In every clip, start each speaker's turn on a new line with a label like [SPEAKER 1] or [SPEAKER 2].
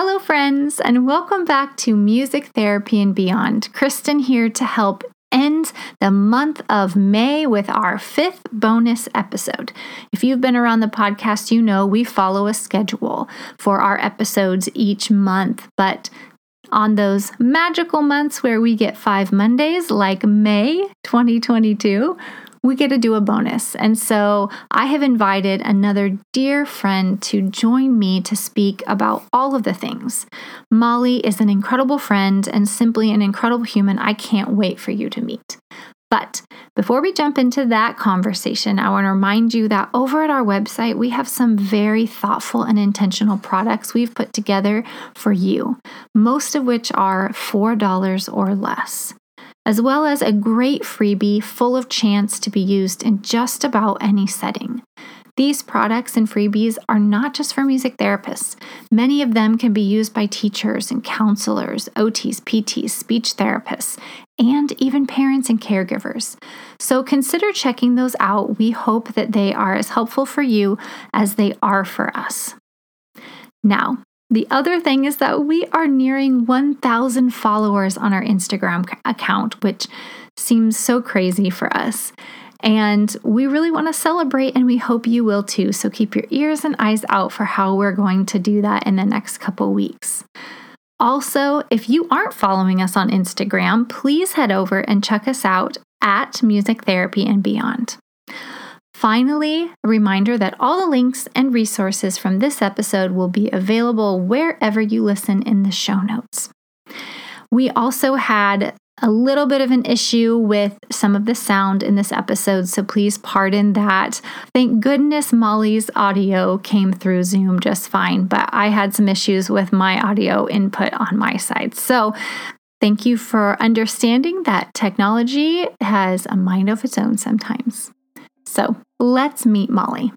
[SPEAKER 1] Hello, friends, and welcome back to Music Therapy and Beyond. Kristen here to help end the month of May with our fifth bonus episode. If you've been around the podcast, you know we follow a schedule for our episodes each month, but on those magical months where we get five Mondays, like May 2022, we get to do a bonus. And so I have invited another dear friend to join me to speak about all of the things. Molly is an incredible friend and simply an incredible human I can't wait for you to meet. But before we jump into that conversation, I want to remind you that over at our website, we have some very thoughtful and intentional products we've put together for you, most of which are $4 or less as well as a great freebie full of chants to be used in just about any setting. These products and freebies are not just for music therapists. Many of them can be used by teachers and counselors, OTs, PTs, speech therapists, and even parents and caregivers. So consider checking those out. We hope that they are as helpful for you as they are for us. Now, the other thing is that we are nearing 1,000 followers on our Instagram account, which seems so crazy for us. And we really want to celebrate, and we hope you will too. So keep your ears and eyes out for how we're going to do that in the next couple weeks. Also, if you aren't following us on Instagram, please head over and check us out at Music Therapy and Beyond. Finally, a reminder that all the links and resources from this episode will be available wherever you listen in the show notes. We also had a little bit of an issue with some of the sound in this episode, so please pardon that. Thank goodness Molly's audio came through Zoom just fine, but I had some issues with my audio input on my side. So thank you for understanding that technology has a mind of its own sometimes. So let's meet Molly.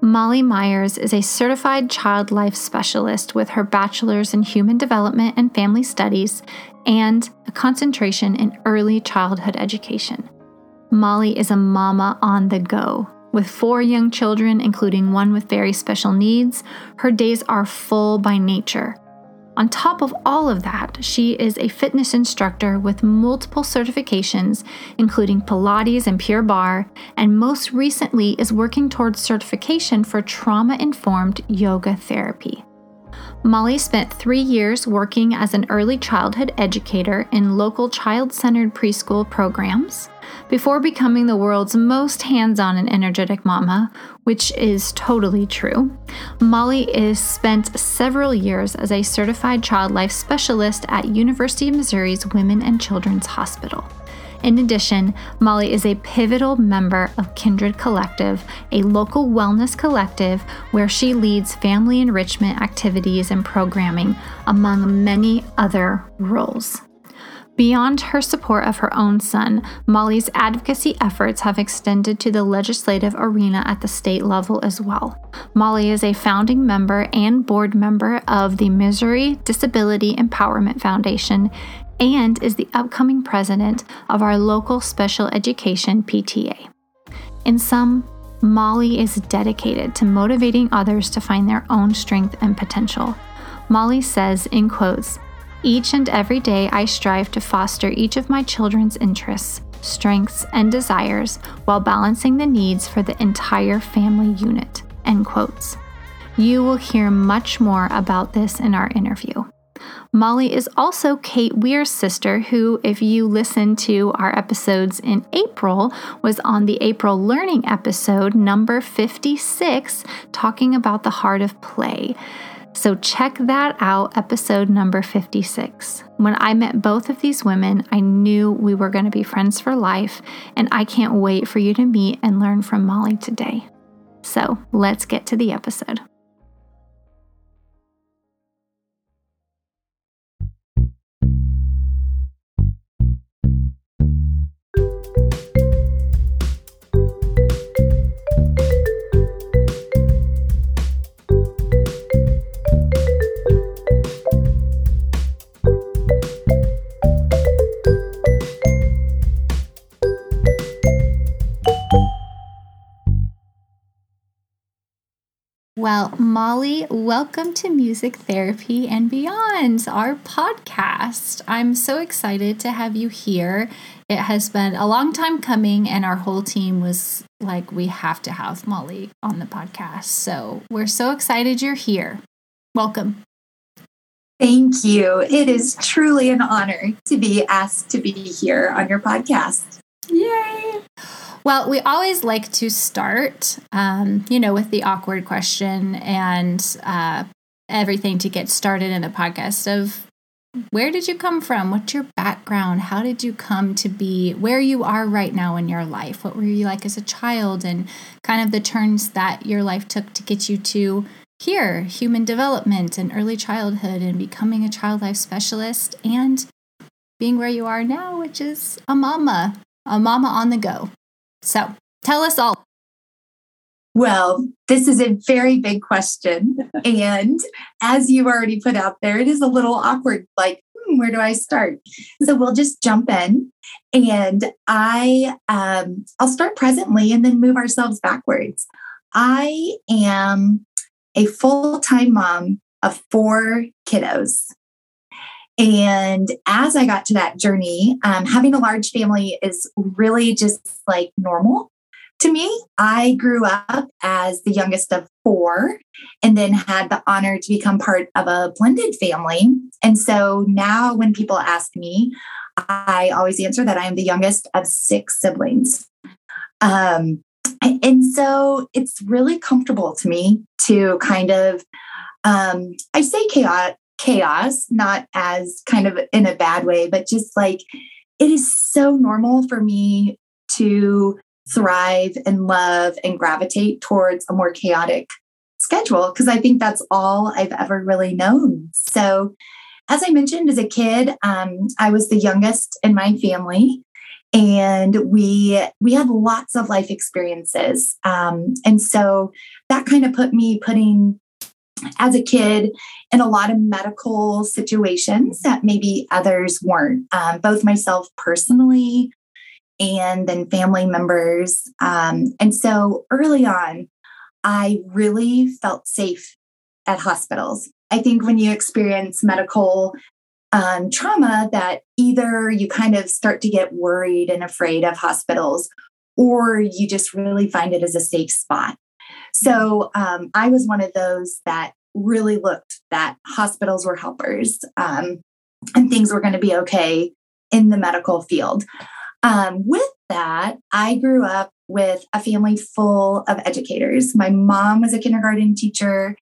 [SPEAKER 1] Molly Myers is a certified child life specialist with her bachelor's in human development and family studies and a concentration in early childhood education. Molly is a mama on the go. With four young children, including one with very special needs, her days are full by nature. On top of all of that, she is a fitness instructor with multiple certifications, including Pilates and Pure Barre, and most recently is working towards certification for trauma informed yoga therapy. Molly spent three years working as an early childhood educator in local child centered preschool programs before becoming the world's most hands on and energetic mama, which is totally true. Molly is spent several years as a certified child life specialist at University of Missouri's Women and Children's Hospital. In addition, Molly is a pivotal member of Kindred Collective, a local wellness collective where she leads family enrichment activities and programming, among many other roles. Beyond her support of her own son, Molly's advocacy efforts have extended to the legislative arena at the state level as well. Molly is a founding member and board member of the Missouri Disability Empowerment Foundation and is the upcoming president of our local special education PTA. In sum, Molly is dedicated to motivating others to find their own strength and potential. Molly says, in quotes, each and every day, I strive to foster each of my children's interests, strengths, and desires while balancing the needs for the entire family unit. End quotes. You will hear much more about this in our interview. Molly is also Kate Weir's sister, who, if you listen to our episodes in April, was on the April Learning episode, number 56, talking about the heart of play. So check that out, episode number 56. When I met both of these women, I knew we were going to be friends for life, and I can't wait for you to meet and learn from Molly today. So let's get to the episode. Well, Molly. Welcome to Music Therapy and Beyond, our podcast. I'm so excited to have you here. It has been a long time coming, and our whole team was like, we have to have Molly on the podcast. So we're so excited you're here. Welcome.
[SPEAKER 2] Thank you. It is truly an honor to be asked to be here on your podcast.
[SPEAKER 1] Yay! Well, we always like to start, um, you know, with the awkward question and uh, everything to get started in the podcast of where did you come from? What's your background? How did you come to be where you are right now in your life? What were you like as a child and kind of the turns that your life took to get you to here, human development and early childhood and becoming a child life specialist and being where you are now, which is a mama, a mama on the go. So tell us all.
[SPEAKER 2] Well, this is a very big question. and as you already put out there, it is a little awkward. Like, hmm, where do I start? So we'll just jump in. And I, um, I'll start presently and then move ourselves backwards. I am a full time mom of four kiddos. And as I got to that journey, um, having a large family is really just like normal to me. I grew up as the youngest of four and then had the honor to become part of a blended family. And so now when people ask me, I always answer that I am the youngest of six siblings. Um, and so it's really comfortable to me to kind of, um, I say chaos, chaos, not as kind of in a bad way, but just like it is so normal for me to thrive and love and gravitate towards a more chaotic schedule because I think that's all I've ever really known. So, as I mentioned, as a kid, um, I was the youngest in my family, and we we had lots of life experiences, um, and so that kind of put me putting as a kid in a lot of medical situations that maybe others weren't, um, both myself personally and then family members. Um, and so early on, I really felt safe at hospitals. I think when you experience medical um, trauma, that either you kind of start to get worried and afraid of hospitals, or you just really find it as a safe spot. So um, I was one of those that really looked that hospitals were helpers um, and things were going to be okay in the medical field. Um, with that, I grew up with a family full of educators. My mom was a kindergarten teacher.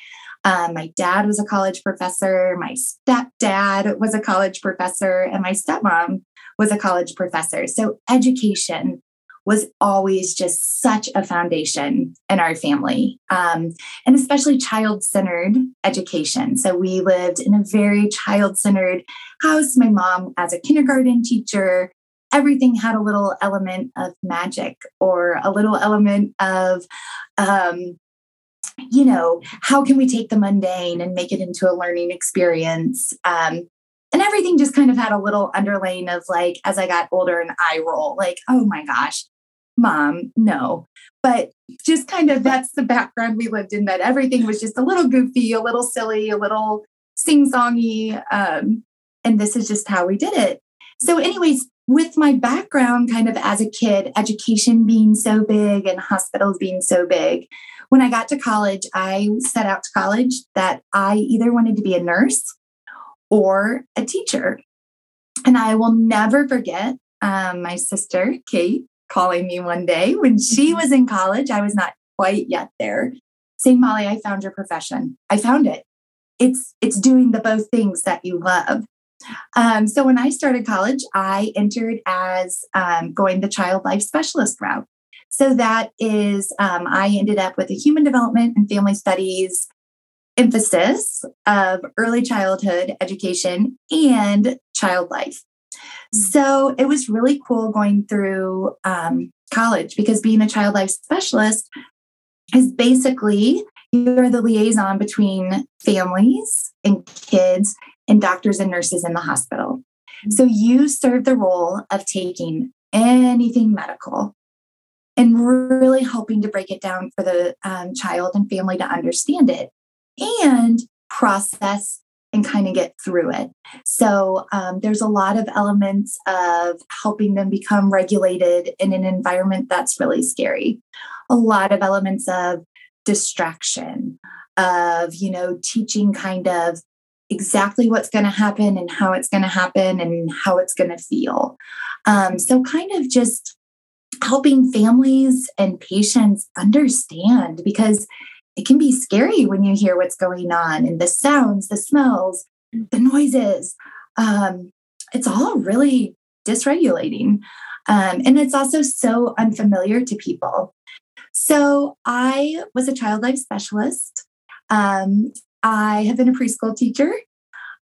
[SPEAKER 2] Um, my dad was a college professor. My stepdad was a college professor. And my stepmom was a college professor. So, education was always just such a foundation in our family, um, and especially child centered education. So we lived in a very child centered house. My mom, as a kindergarten teacher, everything had a little element of magic or a little element of, um, you know, how can we take the mundane and make it into a learning experience? Um, and everything just kind of had a little underlaying of like, as I got older, an eye roll, like, oh my gosh, mom, no. But just kind of that's the background we lived in, that everything was just a little goofy, a little silly, a little sing songy. Um, and this is just how we did it. So, anyways, with my background kind of as a kid, education being so big and hospitals being so big, when I got to college, I set out to college that I either wanted to be a nurse or a teacher. And I will never forget um, my sister, Kate, calling me one day when she mm-hmm. was in college. I was not quite yet there, saying, Molly, I found your profession. I found it. It's it's doing the both things that you love. Um, so when I started college, I entered as um, going the child life specialist route. So that is, um, I ended up with a human development and family studies emphasis of early childhood education and child life. So it was really cool going through um, college because being a child life specialist is basically you're the liaison between families and kids and doctors and nurses in the hospital. So you serve the role of taking anything medical and really helping to break it down for the um, child and family to understand it. and process and kind of get through it. So um, there's a lot of elements of helping them become regulated in an environment that's really scary. A lot of elements of distraction, of, you know, teaching kind of exactly what's going to happen and how it's going to happen and how it's going to feel. Um, so, kind of just helping families and patients understand because it can be scary when you hear what's going on and the sounds, the smells, the noises. Um, it's all really dysregulating. Um, and it's also so unfamiliar to people. So I was a child life specialist. Um, I have been a preschool teacher.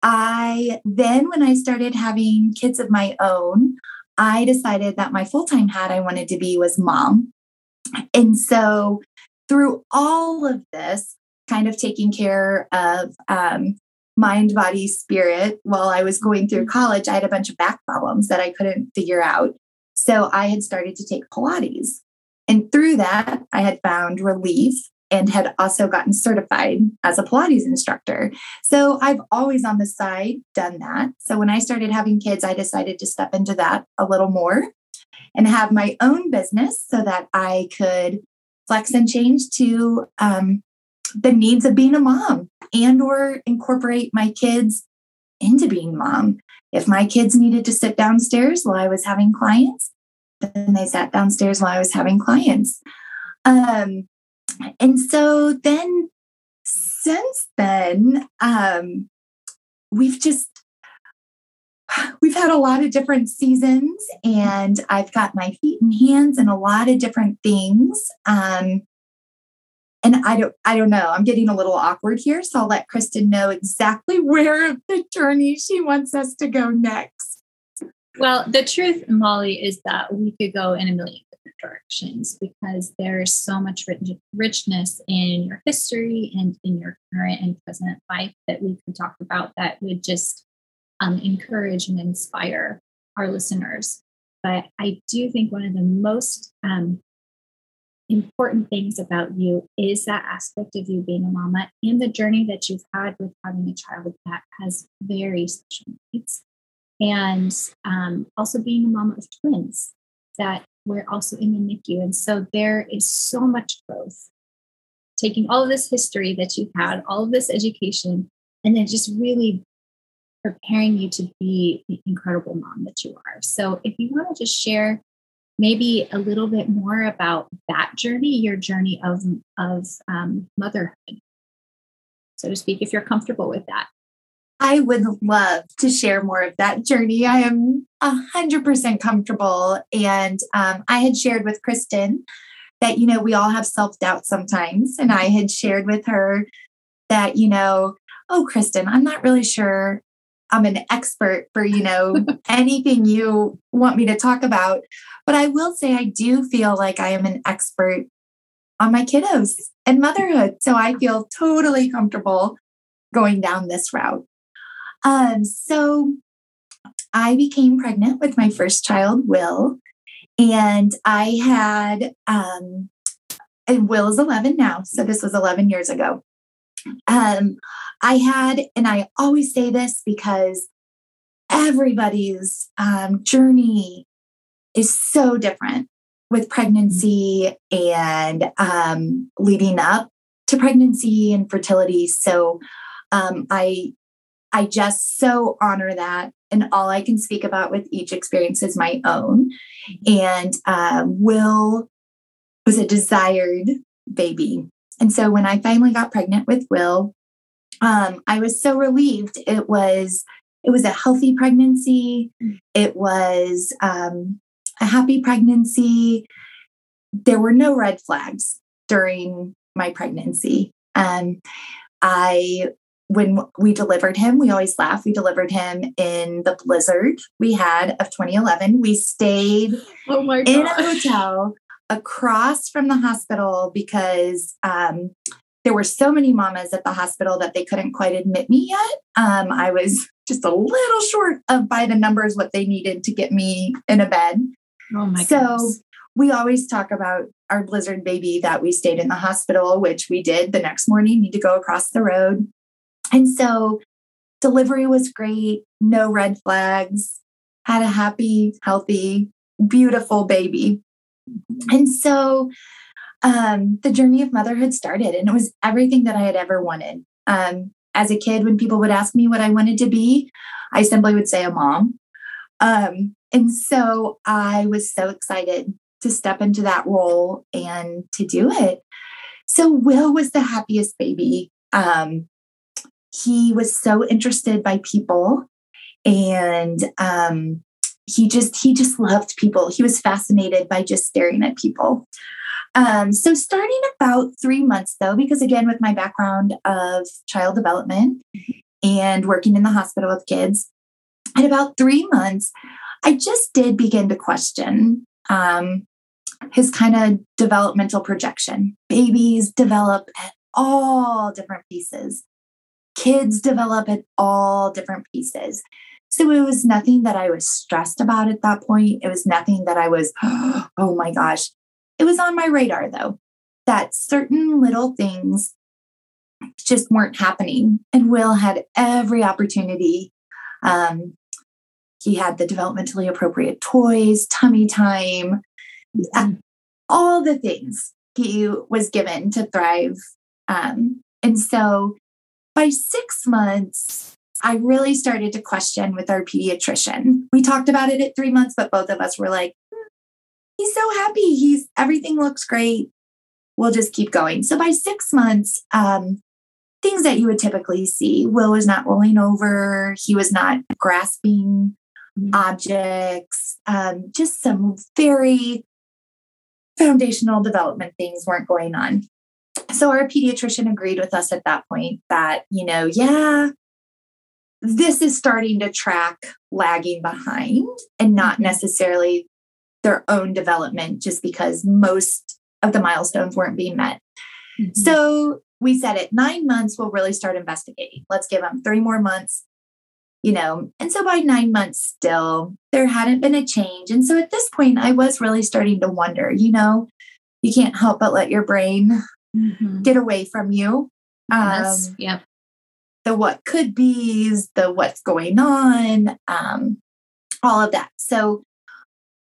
[SPEAKER 2] I then, when I started having kids of my own, I decided that my full time hat I wanted to be was mom. And so through all of this, kind of taking care of um, mind, body, spirit while I was going through college, I had a bunch of back problems that I couldn't figure out. So I had started to take Pilates. And through that, I had found relief and had also gotten certified as a Pilates instructor. So I've always on the side done that. So when I started having kids, I decided to step into that a little more and have my own business so that I could flex and change to um, the needs of being a mom and or incorporate my kids into being mom. If my kids needed to sit downstairs while i was having clients then they sat downstairs while i was having clients. Um, and so then since then um, we've just we've had a lot of different seasons and I've got my feet and hands in a lot of different things. Um, and I don't I don't know. I'm getting a little awkward here, so I'll let Kristen know exactly where the journey she wants us to go next.
[SPEAKER 1] Well, the truth, Molly, is that we could go in a million different directions because there's so much rich, richness in your history and in your current and present life that we could talk about that would just um, encourage and inspire our listeners. But I do think one of the most um, important things about you is that aspect of you being a mama and the journey that you've had with having a child that has very special needs. And um, also being a mama of twins that were also in the NICU. And so there is so much growth. Taking all of this history that you've had, all of this education, and then just really preparing you to be the incredible mom that you are. So, if you want to just share maybe a little bit more about that journey, your journey of, of um, motherhood, so to speak, if you're comfortable with that.
[SPEAKER 2] I would love to share more of that journey. I am 100% comfortable. And um, I had shared with Kristen that, you know, we all have self doubt sometimes. And I had shared with her that, you know, oh, Kristen, I'm not really sure I'm an expert for, you know, anything you want me to talk about. But I will say I do feel like I am an expert on my kiddos and motherhood. So I feel totally comfortable going down this route. Um, so I became pregnant with my first child, Will, and I had, um, and Will is 11 now. So this was 11 years ago. Um, I had, and I always say this because everybody's um, journey is so different with pregnancy and um, leading up to pregnancy and fertility. So um, I I just so honor that. And all I can speak about with each experience is my own. And uh, Will was a desired baby. And so when I finally got pregnant with Will, um, I was so relieved. It was it was a healthy pregnancy. It was um, a happy pregnancy. There were no red flags during my pregnancy. Um, I when we delivered him, we always laugh. We delivered him in the blizzard we had of 2011. We stayed
[SPEAKER 1] oh
[SPEAKER 2] in a hotel across from the hospital because um, there were so many mamas at the hospital that they couldn't quite admit me yet. Um, I was just a little short of by the numbers what they needed to get me in a bed.
[SPEAKER 1] Oh my
[SPEAKER 2] so we always talk about our blizzard baby that we stayed in the hospital, which we did the next morning, need to go across the road. And so delivery was great, no red flags, had a happy, healthy, beautiful baby. And so um, the journey of motherhood started, and it was everything that I had ever wanted. Um, as a kid, when people would ask me what I wanted to be, I simply would say a mom. Um, and so I was so excited to step into that role and to do it. So Will was the happiest baby. Um, he was so interested by people and um, he just he just loved people. He was fascinated by just staring at people. Um, so starting about three months though because again with my background of child development and working in the hospital with kids at about three months i just did begin to question um, his kind of developmental projection. Babies develop at all different pieces. Kids develop at all different pieces so it was nothing that I was stressed about at that point. It was nothing that I was, oh my gosh. It was on my radar though, that certain little things just weren't happening. And Will had every opportunity. Um, he had the developmentally appropriate toys, tummy time, mm-hmm. all the things he was given to thrive. Um, and so by six months, I really started to question with our pediatrician. We talked about it at three months, but both of us were like, hmm, he's so happy. He's everything looks great. We'll just keep going. So by six months, um, things that you would typically see, Will was not rolling over. He was not grasping mm-hmm. objects. Um, just some very foundational development things weren't going on. So our pediatrician agreed with us at that point that, you know, yeah, this is starting to track lagging behind and not mm-hmm. necessarily their own development just because most of the milestones weren't being met. Mm-hmm. So we said at nine months, we'll really start investigating. Let's give them three more months, you know. And so by nine months, still, there hadn't been a change. And so at this point, I was really starting to wonder, you know, you can't help but let your brain mm-hmm. get away from you.
[SPEAKER 1] Yes. Um, yep
[SPEAKER 2] the what could be's, the what's going on, um, all of that. So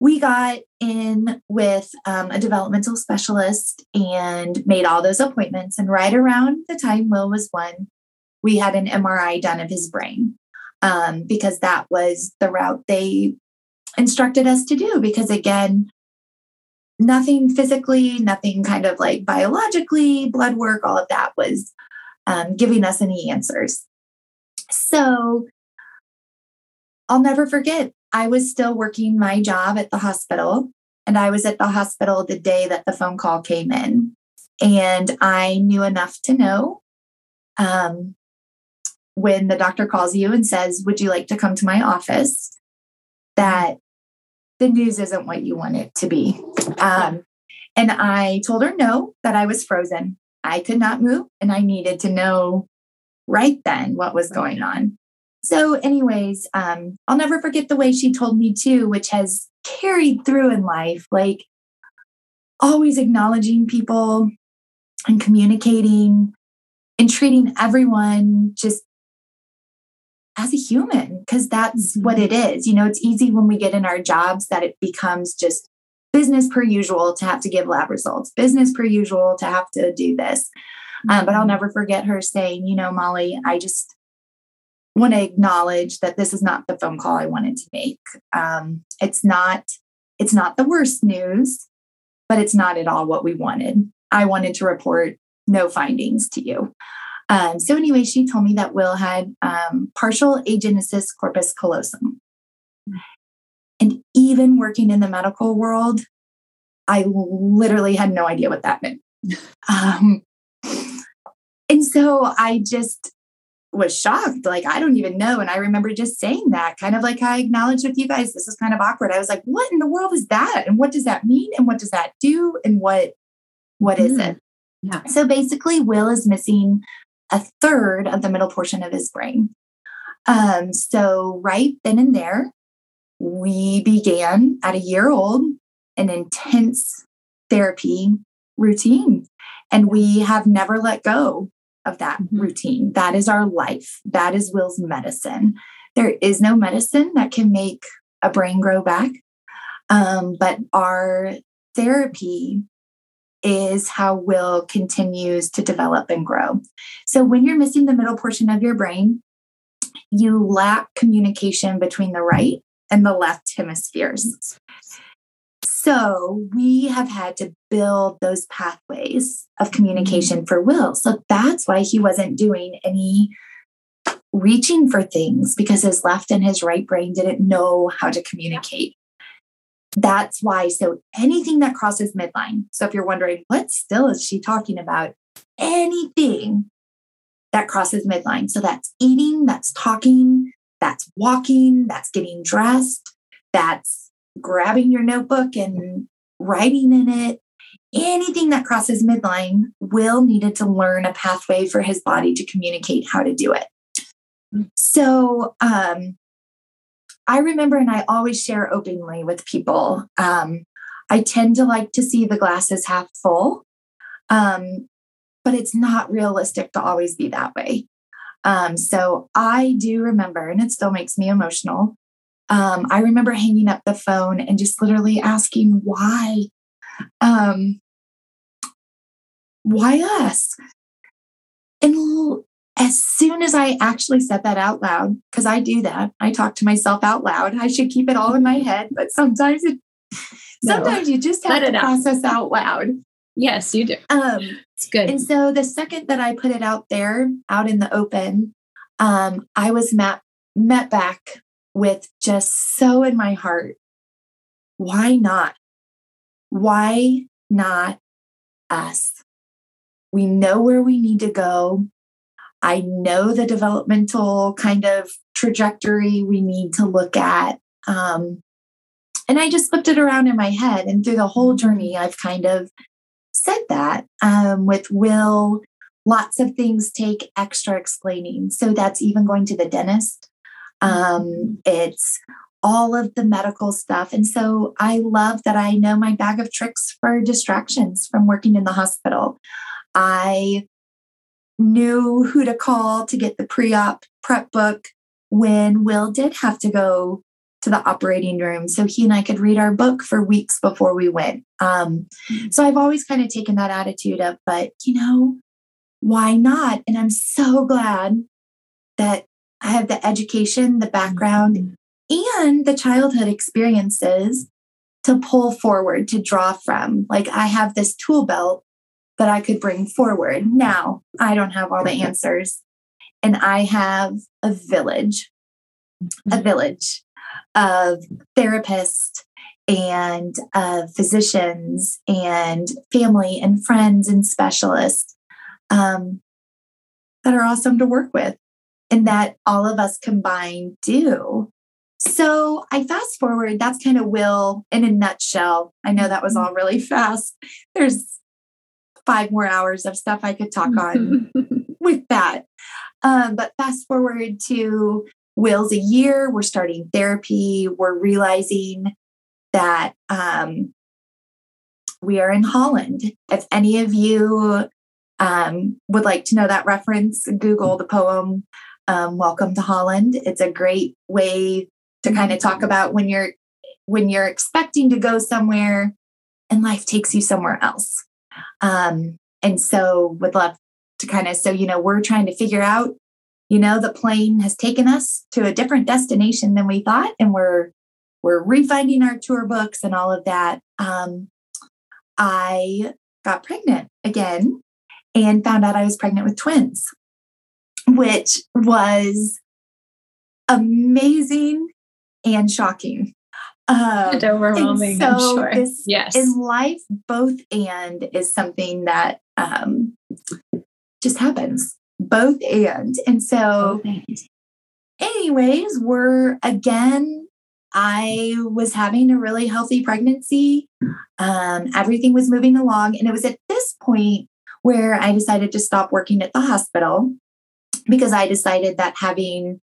[SPEAKER 2] we got in with um, a developmental specialist and made all those appointments. And right around the time Will was one, we had an MRI done of his brain um, because that was the route they instructed us to do. Because again, nothing physically, nothing kind of like biologically, blood work, all of that was um, giving us any answers. So I'll never forget, I was still working my job at the hospital, and I was at the hospital the day that the phone call came in. And I knew enough to know um, when the doctor calls you and says, Would you like to come to my office? that the news isn't what you want it to be. Um, and I told her no, that I was frozen. I could not move and I needed to know right then what was going on. So, anyways, um, I'll never forget the way she told me too, which has carried through in life, like always acknowledging people and communicating and treating everyone just as a human, because that's what it is. You know, it's easy when we get in our jobs that it becomes just business per usual to have to give lab results, business per usual to have to do this. Um, but I'll mm-hmm. never forget her saying, you know, Molly, I just want to acknowledge that this is not the phone call I wanted to make. Um, it's not, it's not the worst news, but it's not at all what we wanted. I wanted to report no findings to you. Um, so anyway, she told me that Will had um, partial agenesis corpus callosum. Even working in the medical world, I literally had no idea what that meant. Um, and so I just was shocked. Like, I don't even know. And I remember just saying that, kind of like I acknowledged with you guys, this is kind of awkward. I was like, what in the world is that? And what does that mean? And what does that do? And what what is mm. it? Yeah. So basically, Will is missing a third of the middle portion of his brain. Um, so right then and there, we began at a year old an intense therapy routine. And we have never let go of that mm-hmm. routine. That is our life. That is Will's medicine. There is no medicine that can make a brain grow back. Um, but our therapy is how Will continues to develop and grow. So when you're missing the middle portion of your brain, you lack communication between the right and the left hemispheres. So we have had to build those pathways of communication for Will. So that's why he wasn't doing any reaching for things because his left and his right brain didn't know how to communicate. That's why. So anything that crosses midline. So if you're wondering, what still is she talking about? Anything that crosses midline. So that's eating, that's talking, that's walking, that's getting dressed, that's grabbing your notebook and writing in it. Anything that crosses midline, Will needed to learn a pathway for his body to communicate how to do it. So um, I remember, and I always share openly with people, um, I tend to like to see the glasses half full, um, but it's not realistic to always be that way. Um, so I do remember, and it still makes me emotional um, I remember hanging up the phone and just literally asking why. Um, why us? And as soon as I actually said that out loud, because I do that, I talk to myself out loud. I should keep it all in my head, but sometimes it, no. sometimes you just have to process out. out loud.
[SPEAKER 1] Yes, you do.
[SPEAKER 2] Um,
[SPEAKER 1] it's good.
[SPEAKER 2] And so the second that I put it out there, out in the open, um, I was met met back with just so in my heart why not? Why not us? We know where we need to go. I know the developmental kind of trajectory we need to look at. Um, and I just flipped it around in my head. And through the whole journey, I've kind of said that um, with Will, lots of things take extra explaining. So that's even going to the dentist. Um, it's all of the medical stuff. And so I love that I know my bag of tricks for distractions from working in the hospital. I knew who to call to get the pre op prep book when Will did have to go to the operating room. So he and I could read our book for weeks before we went. Um, so I've always kind of taken that attitude of, but you know, why not? And I'm so glad that I have the education, the background, and the childhood experiences to pull forward, to draw from. Like I have this tool belt that I could bring forward. Now, I don't have all the answers. And I have a village, a mm-hmm. village of therapists and uh, physicians and family and friends and specialists um, that are awesome to work with and that all of us combined do. So I fast forward, that's kind of Will in a nutshell. I know that was all really fast. There's five more hours of stuff I could talk on with that. Um, but fast forward to Will's a year, we're starting therapy, we're realizing that um, we are in Holland. If any of you um, would like to know that reference, Google the poem um, welcome to Holland. It's a great way to kind of talk about when you're when you're expecting to go somewhere and life takes you somewhere else. Um, and so would love to kind of so you know we're trying to figure out you know the plane has taken us to a different destination than we thought and we're we're refinding our tour books and all of that um, i got pregnant again and found out i was pregnant with twins which was amazing and shocking.
[SPEAKER 1] Um, and overwhelming, and so sure.
[SPEAKER 2] This, yes. In life, both and is something that um, just happens. Both and. And so, anyways, we're again, I was having a really healthy pregnancy. Um, everything was moving along. And it was at this point where I decided to stop working at the hospital because I decided that having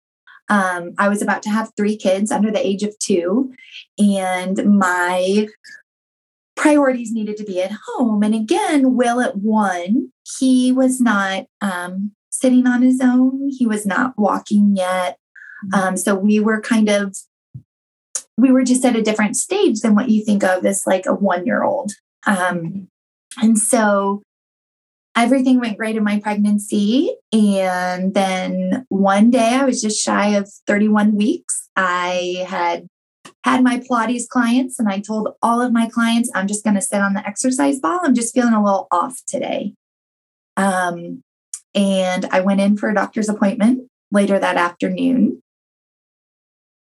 [SPEAKER 2] um, I was about to have three kids under the age of two, and my priorities needed to be at home. And again, Will at one, he was not um, sitting on his own, he was not walking yet. Um, so we were kind of, we were just at a different stage than what you think of as like a one year old. Um, and so everything went great in my pregnancy. And then one day I was just shy of 31 weeks. I had had my Pilates clients and I told all of my clients, I'm just going to sit on the exercise ball. I'm just feeling a little off today. Um, and I went in for a doctor's appointment later that afternoon.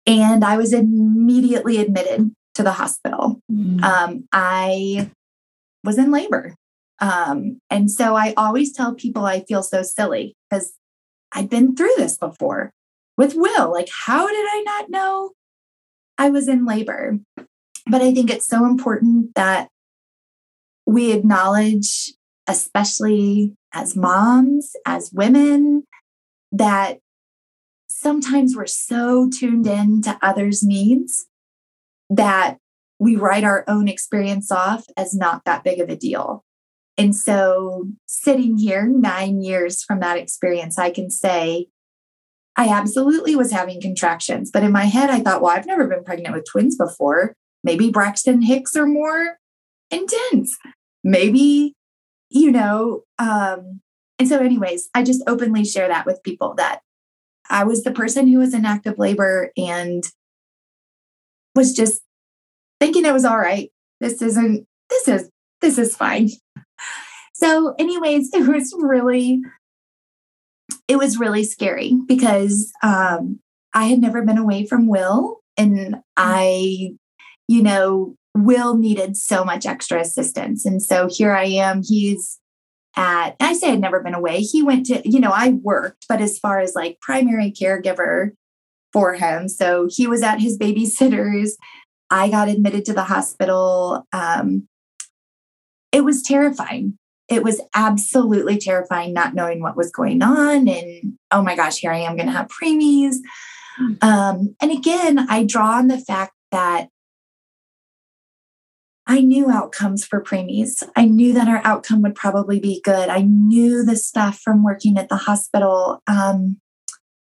[SPEAKER 2] And I was immediately admitted to the hospital. Mm. Um, I was in labor. Um, and so I always tell people I feel so silly because I'd been through this before with Will. Like, how did I not know I was in labor? But I think it's so important that we acknowledge, especially as moms, as women, that sometimes we're so tuned in to others' needs that we write our own experience off as not that big of a deal. And so, sitting here nine years from that experience, I can say I absolutely was having contractions. But in my head, I thought, well, I've never been pregnant with twins before. Maybe Braxton Hicks are more intense. Maybe, you know, um, and so, anyways, I just openly share that with people that I was the person who was in active labor and was just thinking it was all right. This isn't, this is, this is fine. So, anyways, it was really, it was really scary because um, I had never been away from Will. And I, you know, Will needed so much extra assistance. And so here I am. He's at, I say I'd never been away. He went to, you know, I worked, but as far as like primary caregiver for him. So he was at his babysitter's I got admitted to the hospital. Um, it was terrifying. It was absolutely terrifying not knowing what was going on. And oh my gosh, here I am going to have preemies. Hmm. Um, and again, I draw on the fact that I knew outcomes for preemies. I knew that our outcome would probably be good. I knew the stuff from working at the hospital. Um,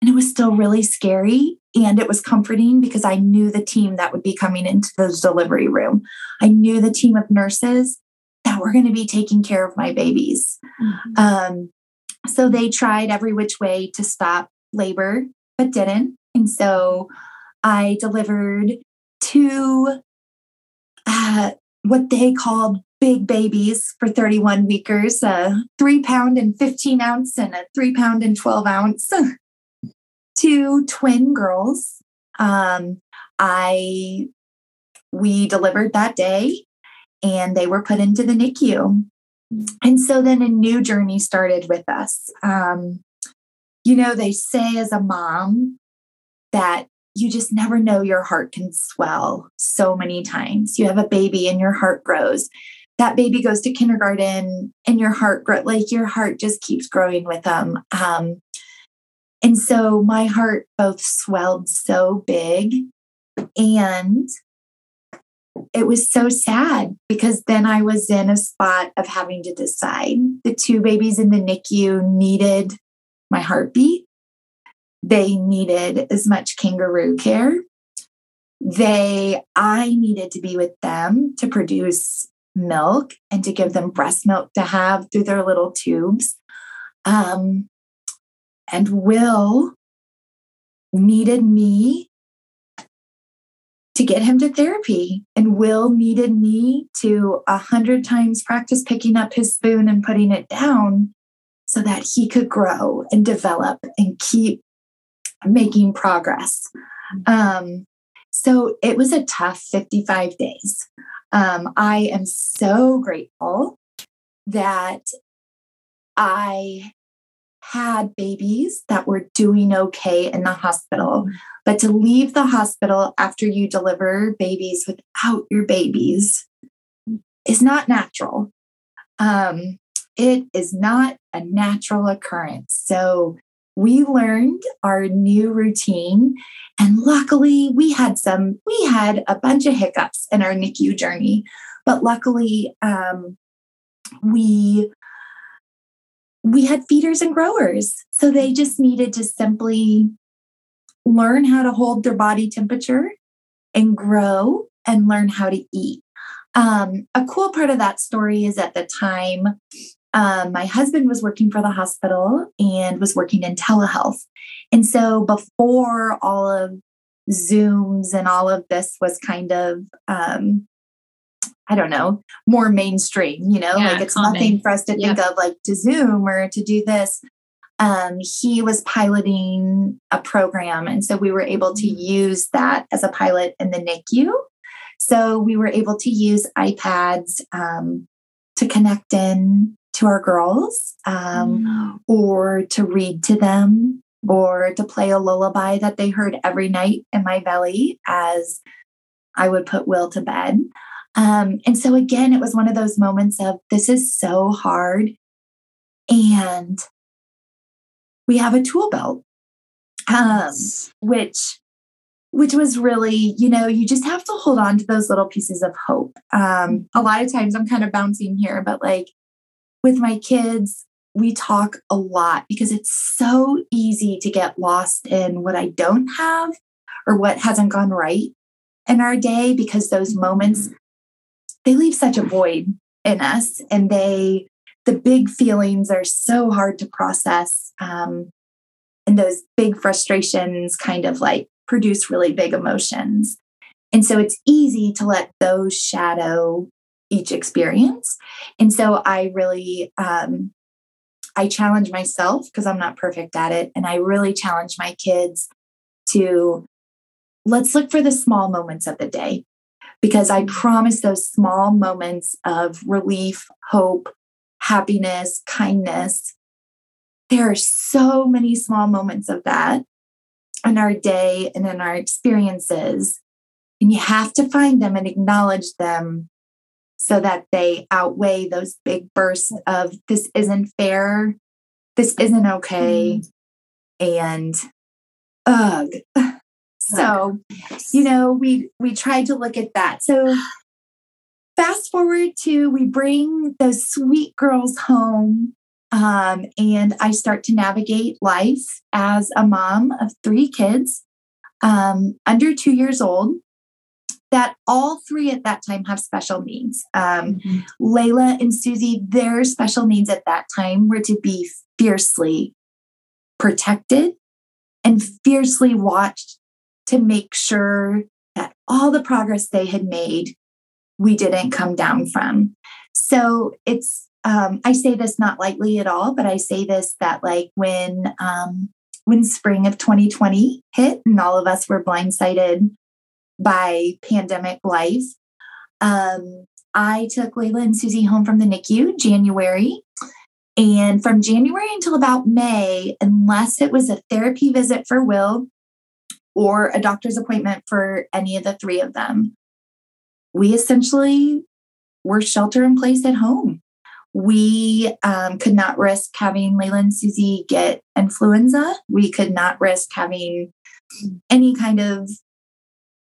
[SPEAKER 2] and it was still really scary. And it was comforting because I knew the team that would be coming into the delivery room. I knew the team of nurses that were going to be taking care of my babies. Mm-hmm. Um, so they tried every which way to stop labor, but didn't. And so I delivered two, uh, what they called big babies for 31 weekers a three pound and 15 ounce and a three pound and 12 ounce. two twin girls. Um, I we delivered that day and they were put into the NICU. And so then a new journey started with us. Um, you know, they say as a mom that you just never know your heart can swell so many times. You have a baby and your heart grows. That baby goes to kindergarten and your heart grows, like your heart just keeps growing with them. Um, and so my heart both swelled so big and it was so sad because then I was in a spot of having to decide. The two babies in the NICU needed my heartbeat. They needed as much kangaroo care. They, I needed to be with them to produce milk and to give them breast milk to have through their little tubes. Um, and Will needed me to get him to therapy. And Will needed me to a hundred times practice picking up his spoon and putting it down so that he could grow and develop and keep making progress. Um, so it was a tough 55 days. Um, I am so grateful that I had babies that were doing okay in the hospital. But to leave the hospital after you deliver babies without your babies is not natural. Um, it is not a natural occurrence. So we learned our new routine. And luckily, we had some, we had a bunch of hiccups in our NICU journey. But luckily, um, we we had feeders and growers. So they just needed to simply learn how to hold their body temperature and grow and learn how to eat. Um, a cool part of that story is at the time, um, my husband was working for the hospital and was working in telehealth. And so before all of Zooms and all of this was kind of, um, I don't know, more mainstream, you know, yeah, like it's common. nothing for us to think of like to Zoom or to do this. Um, he was piloting a program. And so we were able to mm. use that as a pilot in the NICU. So we were able to use iPads um, to connect in to our girls um, mm. or to read to them or to play a lullaby that they heard every night in my belly as I would put Will to bed. Um, and so, again, it was one of those moments of this is so hard. And we have a tool belt, um, which which was really, you know, you just have to hold on to those little pieces of hope. Um, a lot of times I'm kind of bouncing here, but like with my kids, we talk a lot because it's so easy to get lost in what I don't have or what hasn't gone right in our day because those moments they leave such a void in us and they the big feelings are so hard to process um, and those big frustrations kind of like produce really big emotions. And so it's easy to let those shadow each experience and so i really um, I challenge myself because I'm not perfect at it. And I really challenge my kids to let's look for the small moments of the day because I promise those small moments of relief, hope, happiness, kindness. There are so many small moments of that in our day and in our experiences. And you have to find them and acknowledge them so that they outweigh those big bursts of this isn't fair, this isn't okay, mm. and ugh. So, you know, we we tried to look at that. So fast forward to we bring those sweet girls home um, and I start to navigate life as a mom of three kids um, under two years old that all three at that time have special needs. Um, mm-hmm. Layla and Susie, their special needs at that time were to be fiercely protected and fiercely watched to make sure that all the progress they had made, we didn't come down from. So it's, um, I say this not lightly at all, but I say this that like when, um, when spring of 2020 hit and all of us were blindsided by pandemic life. Um, I took Layla and Susie home from the NICU January. And from January until about May, unless it was a therapy visit for Will or a doctor's appointment for any of the three of them, we essentially were shelter in place at home. We um, could not risk having Layla and Susie get influenza. We could not risk having any kind of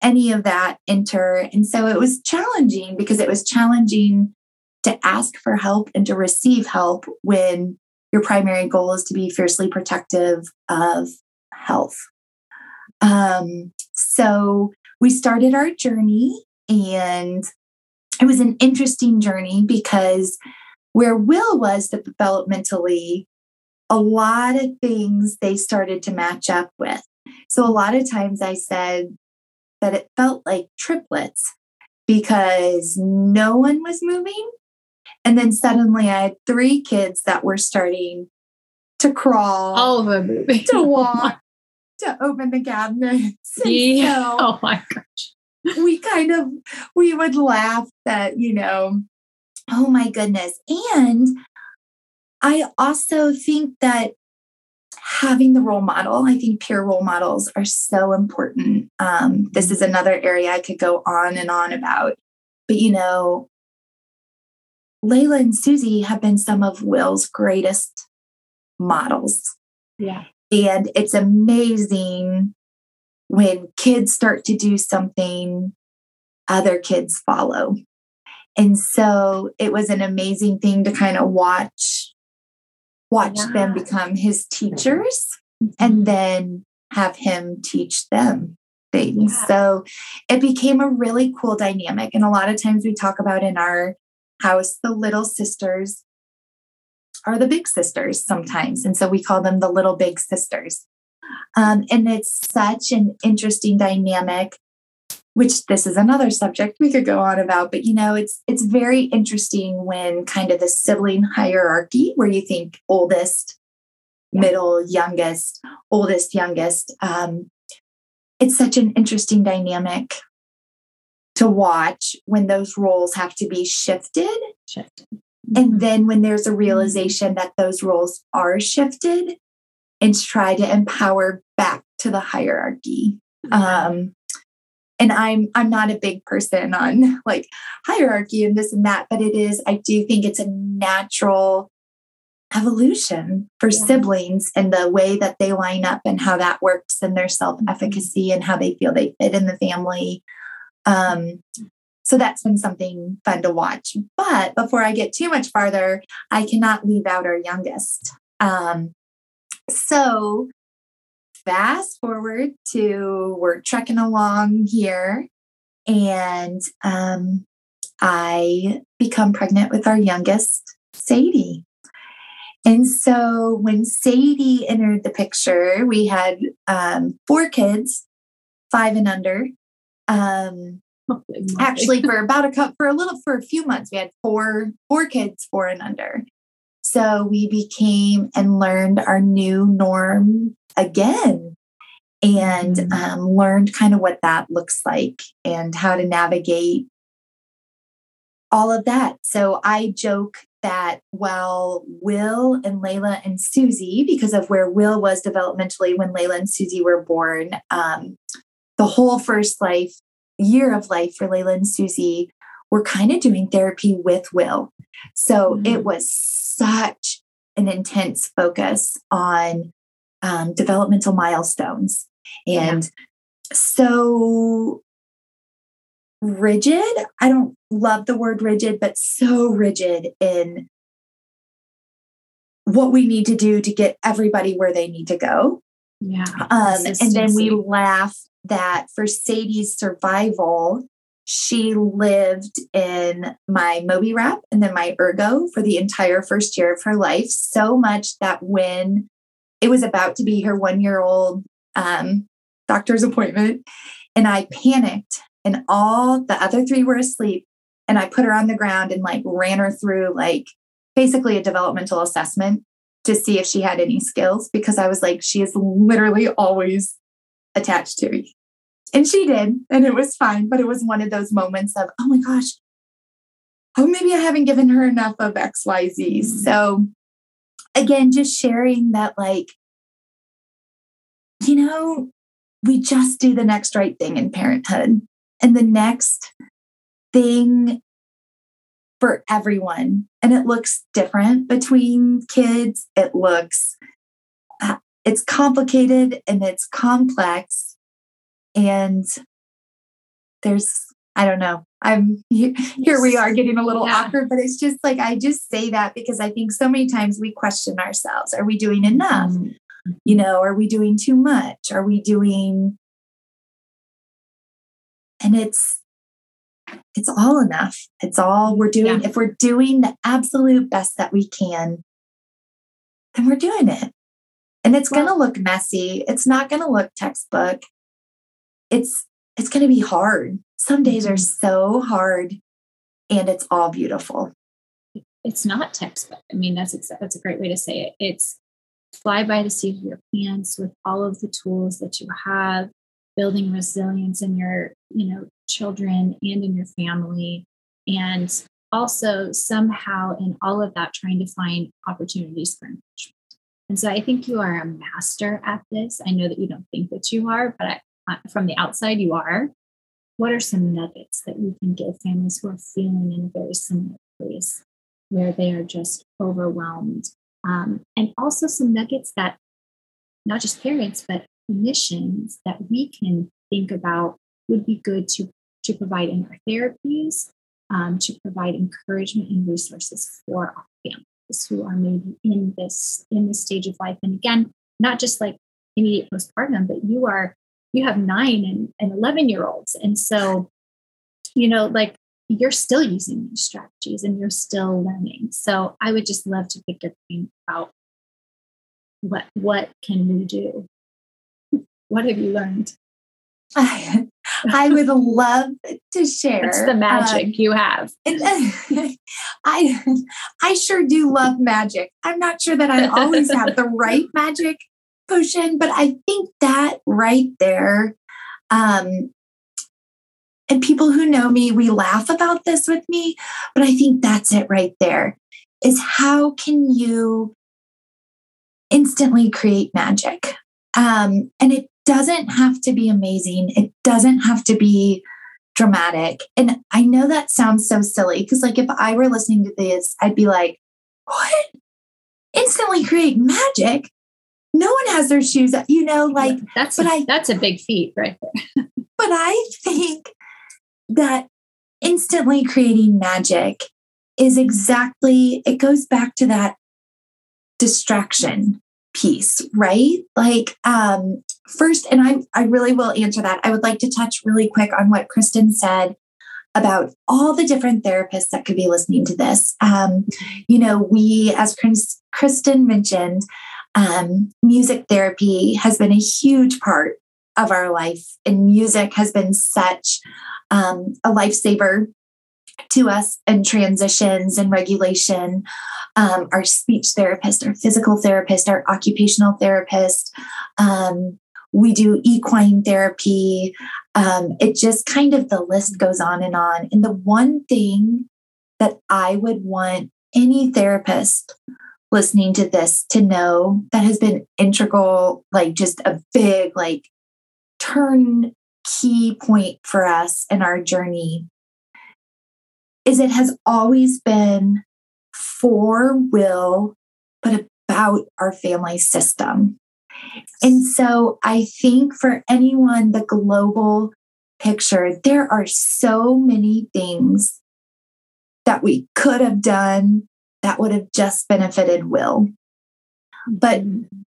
[SPEAKER 2] any of that enter. And so it was challenging because it was challenging to ask for help and to receive help when your primary goal is to be fiercely protective of health. Um, so we started our journey, and it was an interesting journey because where Will was developmentally, a lot of things they started to match up with. So a lot of times I said, that it felt like triplets because no one was moving. And then suddenly I had three kids that were starting to crawl,
[SPEAKER 1] all of them moving,
[SPEAKER 2] to walk, to open the cabinets.
[SPEAKER 1] Yeah. So oh my gosh.
[SPEAKER 2] We kind of we would laugh that, you know, oh my goodness. And I also think that having the role model. I think peer role models are so important. Um, this is another area I could go on and on about. But, you know, Layla and Susie have been some of Will's greatest models.
[SPEAKER 1] Yeah.
[SPEAKER 2] And it's amazing when kids start to do something, other kids follow. And so it was an amazing thing to kind of watch watch yeah. them become his teachers mm-hmm. and then have him teach them things. Yeah. So it became a really cool dynamic. And a lot of times we talk about in our house the little sisters are the big sisters sometimes. And so we call them the little big sisters. Um, and it's such an interesting dynamic which this is another subject we could go on about but you know it's it's very interesting when kind of the sibling hierarchy where you think oldest middle youngest oldest youngest um, it's such an interesting dynamic to watch when those roles have to be shifted. Shifted. And mm-hmm. then when there's a mm-hmm. realization that those roles are shifted and try to empower back to the hierarchy. Um, and i'm i'm not a big person on like hierarchy and this and that but it is i do think it's a natural evolution for yeah. siblings and the way that they line up and how that works and their self-efficacy and how they feel they fit in the family. Um, so that's been something fun to watch. But before i get too much farther i cannot leave out our youngest. Um, so fast forward to we're trekking along here, and um, I become pregnant with our youngest, Sadie. And so when Sadie entered the picture, we had um, four kids, five and under. Um, actually, for about a cup for a little for a few months, we had four four kids, four and under. So we became and learned our new norm again and mm-hmm. um, learned kind of what that looks like and how to navigate all of that. So I joke that while Will and Layla and Susie, because of where Will was developmentally when Layla and Susie were born, um, the whole first life year of life for Layla and Susie were kind of doing therapy with Will. So mm-hmm. it was such an intense focus on um, developmental milestones and yeah. so rigid. I don't love the word rigid, but so rigid in what we need to do to get everybody where they need to go.
[SPEAKER 1] Yeah.
[SPEAKER 2] Um, and then we laugh that for Sadie's survival, she lived in my Moby wrap and then my ergo for the entire first year of her life. So much that when it was about to be her one year old um, doctor's appointment, and I panicked, and all the other three were asleep. And I put her on the ground and like ran her through like basically a developmental assessment to see if she had any skills because I was like, she is literally always attached to me. And she did, and it was fine. But it was one of those moments of, oh my gosh, oh, maybe I haven't given her enough of XYZ. Mm-hmm. So again, just sharing that, like, you know, we just do the next right thing in parenthood. And the next thing for everyone. And it looks different between kids. It looks, uh, it's complicated and it's complex and there's I don't know. I'm here we are getting a little yeah. awkward, but it's just like I just say that because I think so many times we question ourselves. Are we doing enough? Mm-hmm. You know, are we doing too much? Are we doing and it's it's all enough. It's all we're doing. Yeah. If we're doing the absolute best that we can, then we're doing it. And it's well, going to look messy. It's not going to look textbook it's it's going to be hard. Some days are mm-hmm. so hard and it's all beautiful.
[SPEAKER 1] It's not textbook. I mean, that's that's a great way to say it. It's fly by the seat of your pants with all of the tools that you have, building resilience in your, you know, children and in your family. And also somehow in all of that trying to find opportunities for enrichment. And so I think you are a master at this. I know that you don't think that you are, but I, from the outside you are, what are some nuggets that you can give families who are feeling in a very similar place where they are just overwhelmed? Um, and also some nuggets that not just parents, but clinicians that we can think about would be good to, to provide in our therapies um, to provide encouragement and resources for our families who are maybe in this in this stage of life. And again, not just like immediate postpartum, but you are you have nine and, and 11 year olds. And so, you know, like you're still using these strategies and you're still learning. So I would just love to pick your brain about what what can we do? What have you learned?
[SPEAKER 2] I, I would love to share.
[SPEAKER 1] It's the magic um, you have.
[SPEAKER 2] I I sure do love magic. I'm not sure that I always have the right magic potion, but I think that right there, um, and people who know me, we laugh about this with me, but I think that's it right there is how can you instantly create magic? Um, and it doesn't have to be amazing. It doesn't have to be dramatic. And I know that sounds so silly because, like, if I were listening to this, I'd be like, what? Instantly create magic? No one has their shoes up, you know, like
[SPEAKER 1] that's but a, I, that's a big feat right there.
[SPEAKER 2] but I think that instantly creating magic is exactly it goes back to that distraction piece, right? Like um first and I I really will answer that. I would like to touch really quick on what Kristen said about all the different therapists that could be listening to this. Um, you know, we, as Kristen mentioned, um, music therapy has been a huge part of our life, and music has been such um, a lifesaver to us in transitions and regulation. Um, our speech therapist, our physical therapist, our occupational therapist. Um, we do equine therapy. Um, it just kind of the list goes on and on. And the one thing that I would want any therapist listening to this to know that has been integral, like just a big, like turn key point for us in our journey is it has always been for will, but about our family system. And so I think for anyone, the global picture, there are so many things that we could have done that would have just benefited Will. But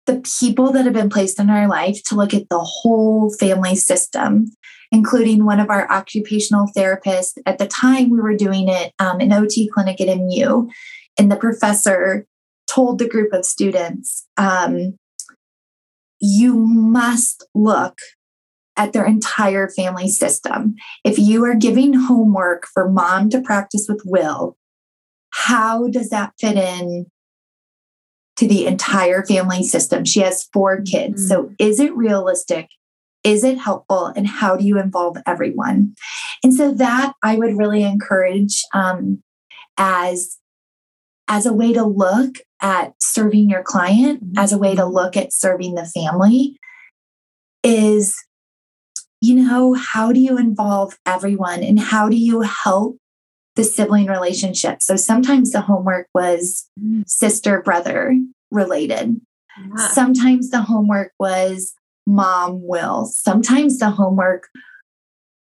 [SPEAKER 2] the people that have been placed in our life to look at the whole family system, including one of our occupational therapists. At the time, we were doing it um, in OT clinic at MU, and the professor told the group of students, um, you must look at their entire family system. If you are giving homework for mom to practice with Will, how does that fit in to the entire family system. She has four kids. Mm-hmm. So is it realistic? Is it helpful? And how do you involve everyone? And so that I would really encourage um, as as a way to look at serving your client, mm-hmm. as a way to look at serving the family, is you know, how do you involve everyone and how do you help the sibling relationship. So sometimes the homework was mm. sister brother related. Yeah. Sometimes the homework was mom will. Sometimes the homework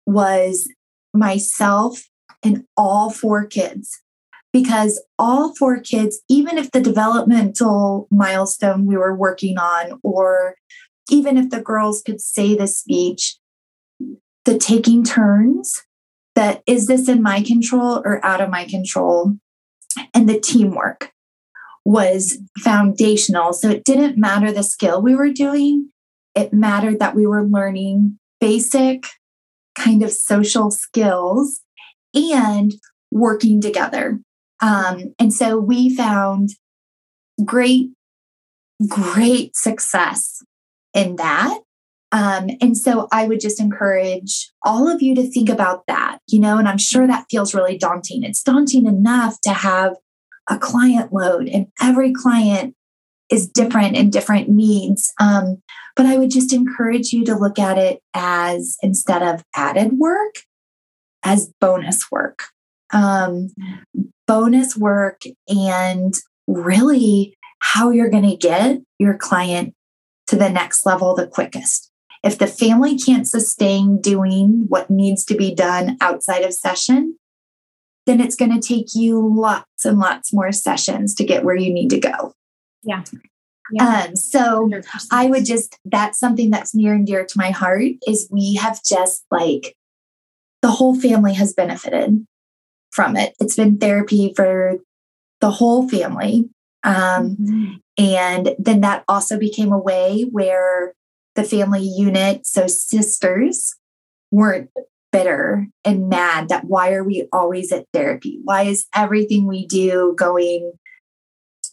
[SPEAKER 2] was myself and all four kids. Because all four kids, even if the developmental milestone we were working on, or even if the girls could say the speech, the taking turns that is this in my control or out of my control? And the teamwork was foundational. So it didn't matter the skill we were doing, it mattered that we were learning basic kind of social skills and working together. Um, and so we found great, great success in that. Um, and so I would just encourage all of you to think about that, you know, and I'm sure that feels really daunting. It's daunting enough to have a client load, and every client is different and different needs. Um, but I would just encourage you to look at it as instead of added work, as bonus work. Um, bonus work and really how you're going to get your client to the next level the quickest. If the family can't sustain doing what needs to be done outside of session, then it's going to take you lots and lots more sessions to get where you need to go.
[SPEAKER 1] Yeah.
[SPEAKER 2] yeah. Um, so 100%. I would just, that's something that's near and dear to my heart is we have just like the whole family has benefited from it. It's been therapy for the whole family. Um, mm-hmm. And then that also became a way where the family unit, so sisters, weren't bitter and mad that why are we always at therapy? Why is everything we do going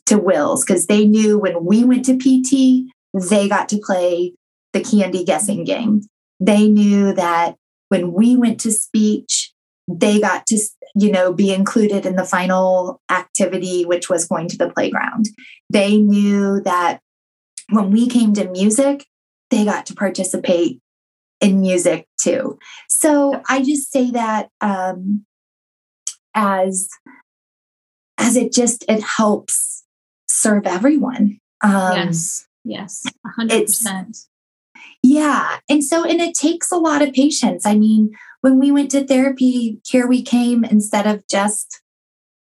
[SPEAKER 2] to Will's? Because they knew when we went to PT, they got to play the candy guessing game. They knew that when we went to speech, they got to, you know, be included in the final activity, which was going to the playground. They knew that when we came to music, they got to participate in music too. So I just say that um, as as it just it helps serve everyone.
[SPEAKER 1] Um, yes, yes, hundred percent.
[SPEAKER 2] Yeah, and so and it takes a lot of patience. I mean, when we went to therapy, here we came instead of just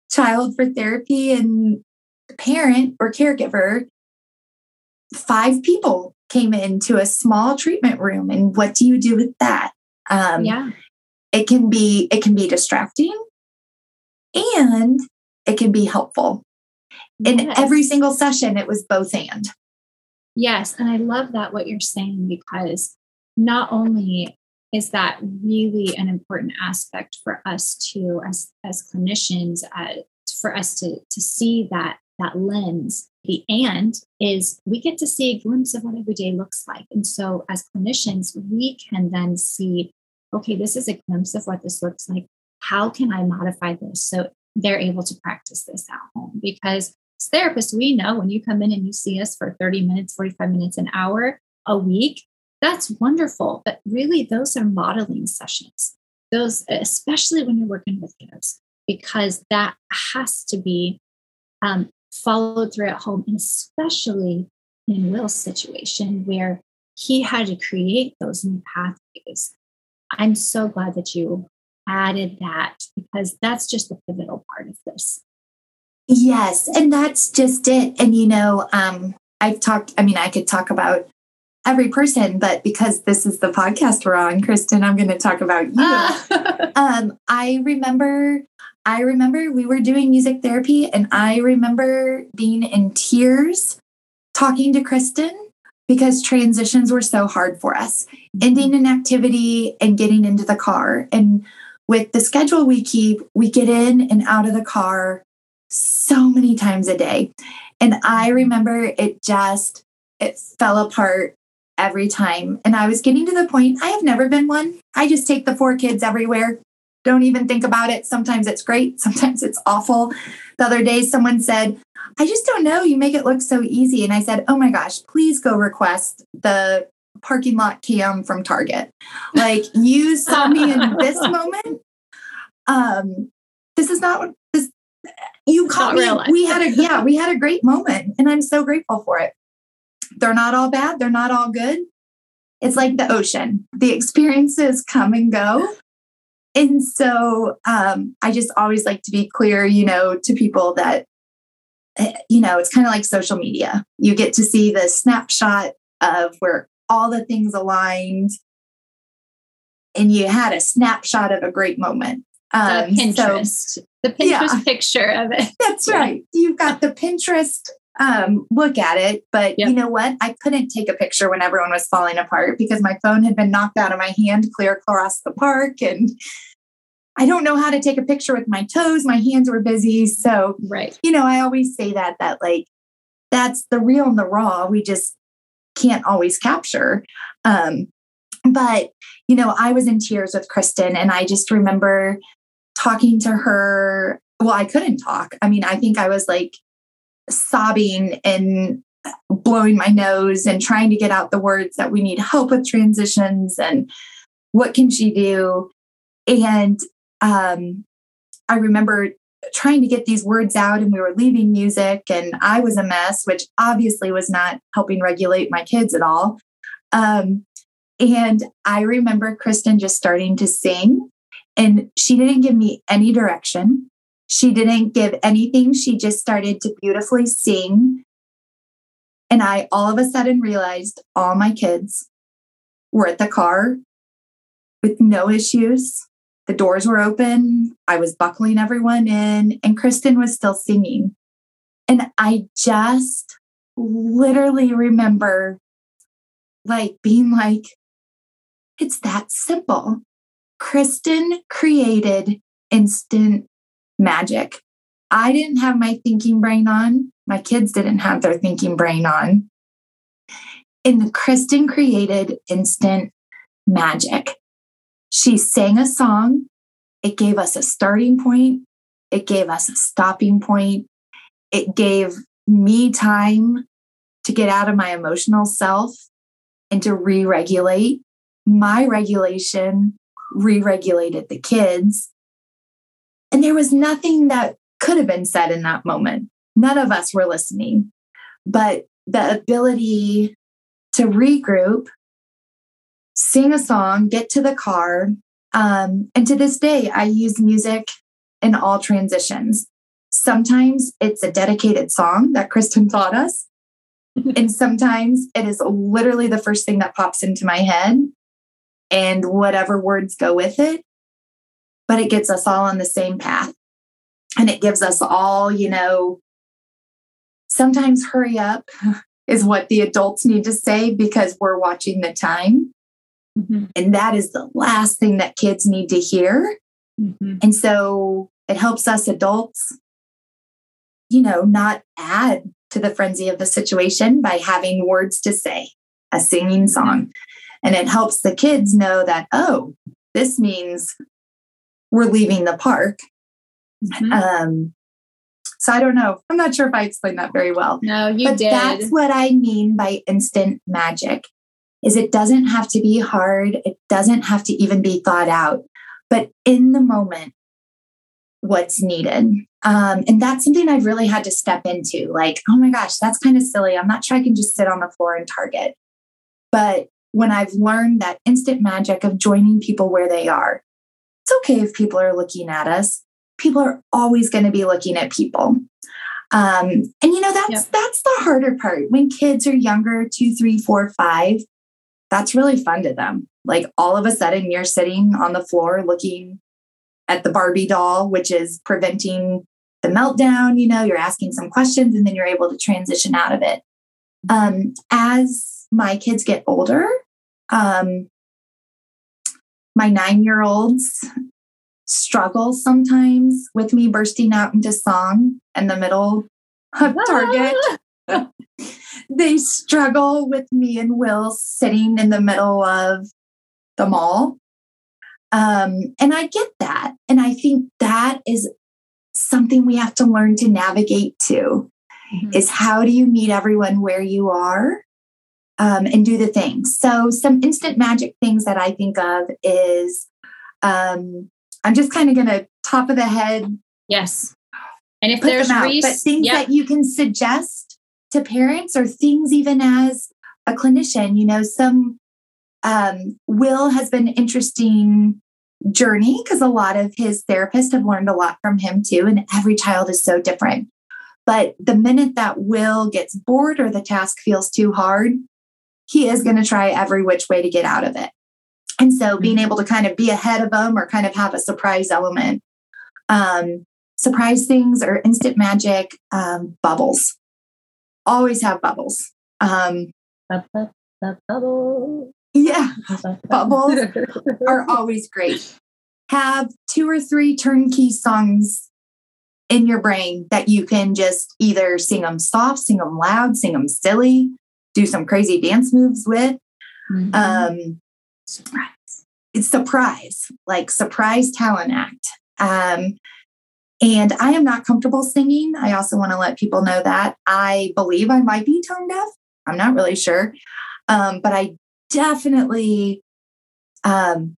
[SPEAKER 2] child for therapy and parent or caregiver. Five people came into a small treatment room and what do you do with that?
[SPEAKER 1] Um, yeah.
[SPEAKER 2] it can be it can be distracting and it can be helpful. In yes. every single session it was both and.
[SPEAKER 1] Yes and i love that what you're saying because not only is that really an important aspect for us to as as clinicians uh, for us to to see that that lens the and is we get to see a glimpse of what every day looks like. And so as clinicians, we can then see, okay, this is a glimpse of what this looks like. How can I modify this so they're able to practice this at home? Because as therapists, we know when you come in and you see us for 30 minutes, 45 minutes, an hour a week, that's wonderful. But really, those are modeling sessions. Those, especially when you're working with kids, because that has to be um, followed through at home, and especially in Will's situation where he had to create those new pathways. I'm so glad that you added that because that's just the pivotal part of this.
[SPEAKER 2] Yes, and that's just it. And you know, um, I've talked, I mean, I could talk about every person, but because this is the podcast we're on, Kristen, I'm going to talk about you. um, I remember I remember we were doing music therapy, and I remember being in tears talking to Kristen because transitions were so hard for us. Mm-hmm. Ending an activity and getting into the car. And with the schedule we keep, we get in and out of the car so many times a day. And I mm-hmm. remember it just it fell apart every time. And I was getting to the point I have never been one. I just take the four kids everywhere don't even think about it. Sometimes it's great, sometimes it's awful. The other day, someone said, I just don't know. You make it look so easy. And I said, Oh my gosh, please go request the parking lot cam from Target. Like, you saw me in this moment. Um, this is not what this you caught me. We had a yeah, we had a great moment, and I'm so grateful for it. They're not all bad, they're not all good. It's like the ocean. The experiences come and go. And so um, I just always like to be clear, you know, to people that, eh, you know, it's kind of like social media. You get to see the snapshot of where all the things aligned and you had a snapshot of a great moment.
[SPEAKER 1] Um, the Pinterest, so, the Pinterest yeah, picture of it.
[SPEAKER 2] That's yeah. right. You've got the Pinterest um, look at it. But yep. you know what? I couldn't take a picture when everyone was falling apart because my phone had been knocked out of my hand clear across the park. And I don't know how to take a picture with my toes. My hands were busy. So,
[SPEAKER 1] right.
[SPEAKER 2] you know, I always say that, that like, that's the real and the raw. We just can't always capture. Um, but, you know, I was in tears with Kristen and I just remember talking to her. Well, I couldn't talk. I mean, I think I was like sobbing and blowing my nose and trying to get out the words that we need help with transitions and what can she do and um, i remember trying to get these words out and we were leaving music and i was a mess which obviously was not helping regulate my kids at all um, and i remember kristen just starting to sing And she didn't give me any direction. She didn't give anything. She just started to beautifully sing. And I all of a sudden realized all my kids were at the car with no issues. The doors were open. I was buckling everyone in, and Kristen was still singing. And I just literally remember like being like, it's that simple. Kristen created instant magic. I didn't have my thinking brain on. My kids didn't have their thinking brain on. And the Kristen created instant magic. She sang a song. It gave us a starting point. It gave us a stopping point. It gave me time to get out of my emotional self and to re regulate. My regulation re regulated the kids. And there was nothing that could have been said in that moment. None of us were listening. But the ability to regroup, sing a song, get to the car. Um, and to this day, I use music in all transitions. Sometimes it's a dedicated song that Kristen taught us. and sometimes it is literally the first thing that pops into my head and whatever words go with it. But it gets us all on the same path. And it gives us all, you know, sometimes hurry up is what the adults need to say because we're watching the time. Mm-hmm. And that is the last thing that kids need to hear. Mm-hmm. And so it helps us adults, you know, not add to the frenzy of the situation by having words to say, a singing song. And it helps the kids know that, oh, this means we're leaving the park. Mm-hmm. Um, so I don't know. I'm not sure if I explained that very well.
[SPEAKER 1] No, you
[SPEAKER 2] but
[SPEAKER 1] did.
[SPEAKER 2] That's what I mean by instant magic. Is it doesn't have to be hard. It doesn't have to even be thought out. But in the moment, what's needed. Um, and that's something I've really had to step into. Like, oh my gosh, that's kind of silly. I'm not sure I can just sit on the floor and target. But when I've learned that instant magic of joining people where they are, it's okay if people are looking at us. People are always going to be looking at people. Um, and you know that's yep. that's the harder part when kids are younger, two, three, four, five. That's really fun to them. Like all of a sudden, you're sitting on the floor looking at the Barbie doll, which is preventing the meltdown. You know, you're asking some questions and then you're able to transition out of it. Um, as my kids get older, um, my nine year olds struggle sometimes with me bursting out into song in the middle of Target. they struggle with me and Will sitting in the middle of the mall um, and I get that. And I think that is something we have to learn to navigate to mm-hmm. is how do you meet everyone where you are um, and do the things. So some instant magic things that I think of is um, I'm just kind of going to top of the head.
[SPEAKER 1] Yes. And if there's out,
[SPEAKER 2] but things yep. that you can suggest to parents or things even as a clinician, you know, some um, Will has been interesting journey because a lot of his therapists have learned a lot from him too, and every child is so different. But the minute that Will gets bored or the task feels too hard, he is going to try every which way to get out of it. And so being mm-hmm. able to kind of be ahead of them or kind of have a surprise element. Um, surprise things or instant magic um, bubbles. Always have bubbles. Um, bubble. Yeah, bubbles are always great. Have two or three turnkey songs in your brain that you can just either sing them soft, sing them loud, sing them silly, do some crazy dance moves with. Mm-hmm. Um, surprise. It's surprise, like surprise talent act. Um, and I am not comfortable singing. I also want to let people know that I believe I might be tone deaf. I'm not really sure. Um, but I definitely um,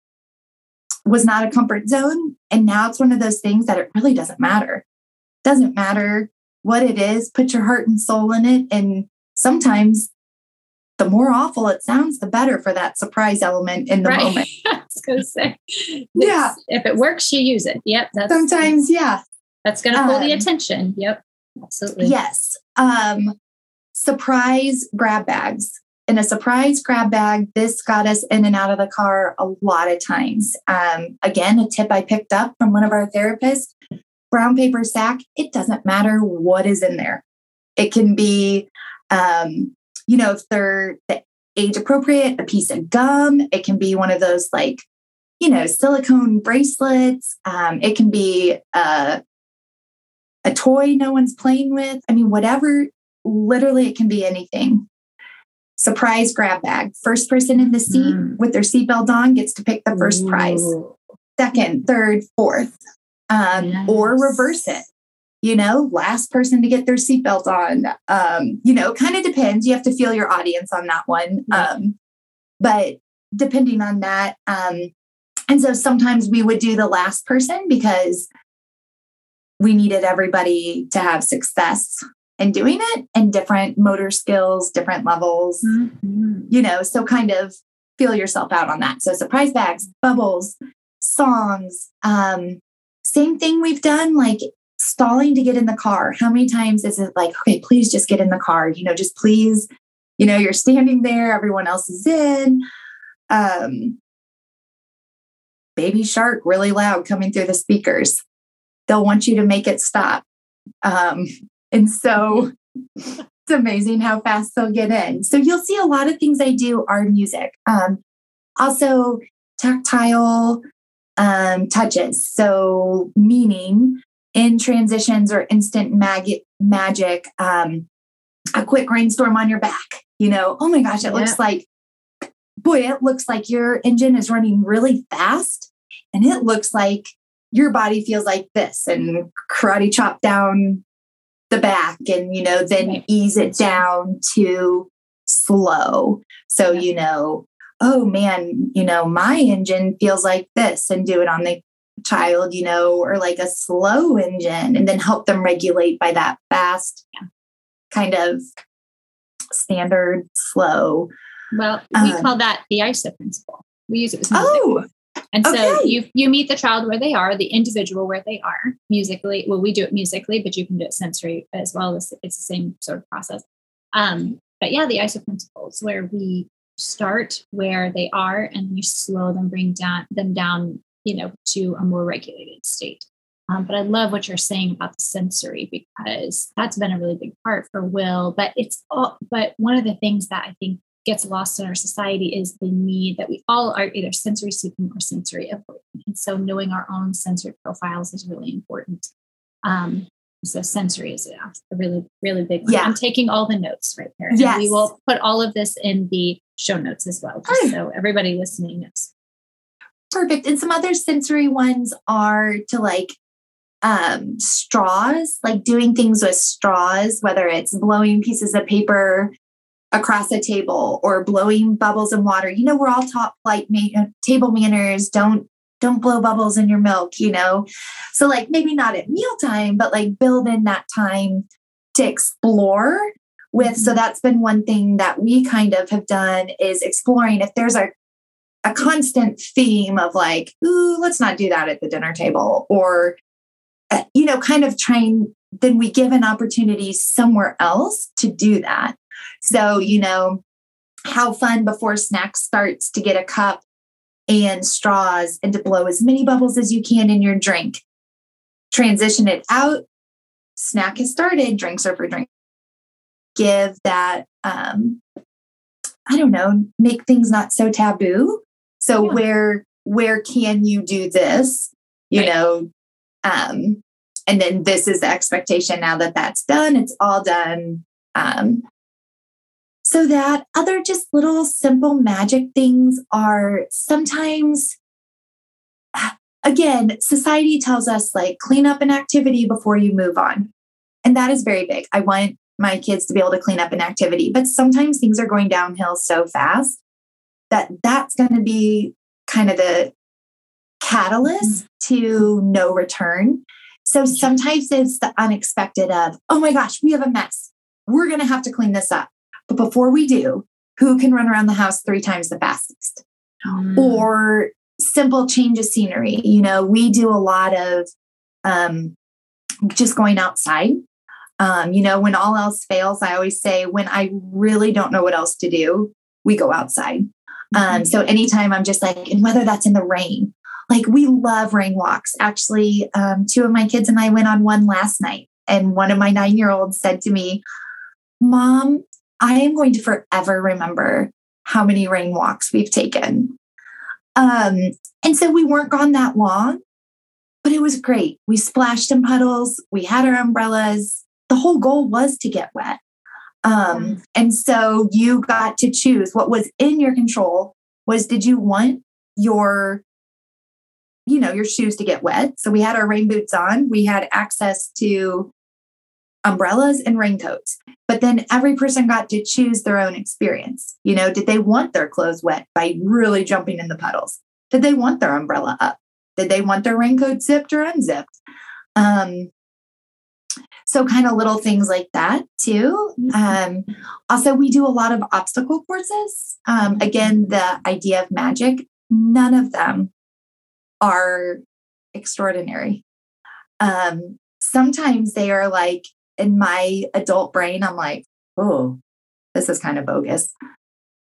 [SPEAKER 2] was not a comfort zone. And now it's one of those things that it really doesn't matter. Doesn't matter what it is, put your heart and soul in it. And sometimes the more awful it sounds, the better for that surprise element in the right. moment.
[SPEAKER 1] going to say.
[SPEAKER 2] Yeah.
[SPEAKER 1] If it works, you use it. Yep.
[SPEAKER 2] That's sometimes, yeah.
[SPEAKER 1] That's going to pull um, the attention. Yep. Absolutely.
[SPEAKER 2] Yes. Um, surprise grab bags. In a surprise grab bag, this got us in and out of the car a lot of times. Um, again, a tip I picked up from one of our therapists brown paper sack, it doesn't matter what is in there. It can be, um, you know, if they're the age appropriate, a piece of gum. It can be one of those like, you know, silicone bracelets. Um, it can be a, a toy no one's playing with. I mean, whatever, literally, it can be anything. Surprise grab bag. First person in the seat mm. with their seatbelt on gets to pick the first Ooh. prize. Second, third, fourth um, yes. or reverse it. You know, last person to get their seatbelt on. Um, you know, it kind of depends. You have to feel your audience on that one. Um, but depending on that, um, and so sometimes we would do the last person because we needed everybody to have success in doing it and different motor skills, different levels, mm-hmm. you know, so kind of feel yourself out on that. So surprise bags, bubbles, songs, um, same thing we've done, like stalling to get in the car. How many times is it like, okay, please just get in the car? You know, just please, you know, you're standing there, everyone else is in. Um, baby shark really loud coming through the speakers. They'll want you to make it stop. Um, and so it's amazing how fast they'll get in. So you'll see a lot of things I do are music. Um, also, tactile um, touches. So, meaning in transitions or instant mag- magic, um, a quick rainstorm on your back. You know, oh my gosh, it yeah. looks like, boy, it looks like your engine is running really fast. And it looks like your body feels like this and karate chop down the back and, you know, then right. ease it down to slow. So, yeah. you know, oh man, you know, my engine feels like this and do it on the child, you know, or like a slow engine and then help them regulate by that fast kind of standard slow.
[SPEAKER 1] Well, we um, call that the ISO principle. We use it with music. Oh, and so okay. you you meet the child where they are, the individual where they are musically. Well, we do it musically, but you can do it sensory as well. It's, it's the same sort of process. Um, but yeah, the ISO principles where we start where they are and you slow them, bring down them down, you know, to a more regulated state. Um, but I love what you're saying about the sensory because that's been a really big part for Will. But it's all, but one of the things that I think gets lost in our society is the need that we all are either sensory seeking or sensory avoidant. And so knowing our own sensory profiles is really important. Um, so sensory is a really, really big one. Yeah. I'm taking all the notes right there. Yes. we will put all of this in the show notes as well, just so everybody listening knows.
[SPEAKER 2] Perfect. And some other sensory ones are to like um, straws, like doing things with straws, whether it's blowing pieces of paper across a table or blowing bubbles in water. You know, we're all taught like ma- table manners. Don't don't blow bubbles in your milk. You know, so like maybe not at mealtime, but like build in that time to explore with so mm-hmm. that's been one thing that we kind of have done is exploring if there's a a constant theme of like ooh let's not do that at the dinner table or uh, you know kind of trying then we give an opportunity somewhere else to do that so you know how fun before snack starts to get a cup and straws and to blow as many bubbles as you can in your drink. Transition it out. Snack has started. Drinks are for drink give that um i don't know make things not so taboo. So yeah. where where can you do this? You right. know um and then this is the expectation now that that's done. It's all done. Um so that other just little simple magic things are sometimes again society tells us like clean up an activity before you move on and that is very big i want my kids to be able to clean up an activity. But sometimes things are going downhill so fast that that's going to be kind of the catalyst mm-hmm. to no return. So sometimes it's the unexpected of, oh my gosh, we have a mess. We're going to have to clean this up. But before we do, who can run around the house three times the fastest? Mm. Or simple change of scenery. You know, we do a lot of um, just going outside. Um, you know, when all else fails, I always say, when I really don't know what else to do, we go outside. Um, mm-hmm. so anytime I'm just like, and whether that's in the rain, like we love rain walks. Actually, um, two of my kids and I went on one last night, and one of my nine year olds said to me, Mom, I am going to forever remember how many rain walks we've taken. Um, and so we weren't gone that long, but it was great. We splashed in puddles, we had our umbrellas. The whole goal was to get wet. Um, and so you got to choose what was in your control was did you want your you know your shoes to get wet so we had our rain boots on we had access to umbrellas and raincoats but then every person got to choose their own experience you know did they want their clothes wet by really jumping in the puddles did they want their umbrella up did they want their raincoat zipped or unzipped um, so, kind of little things like that too. Um, also, we do a lot of obstacle courses. Um, again, the idea of magic, none of them are extraordinary. Um, sometimes they are like in my adult brain, I'm like, oh, this is kind of bogus.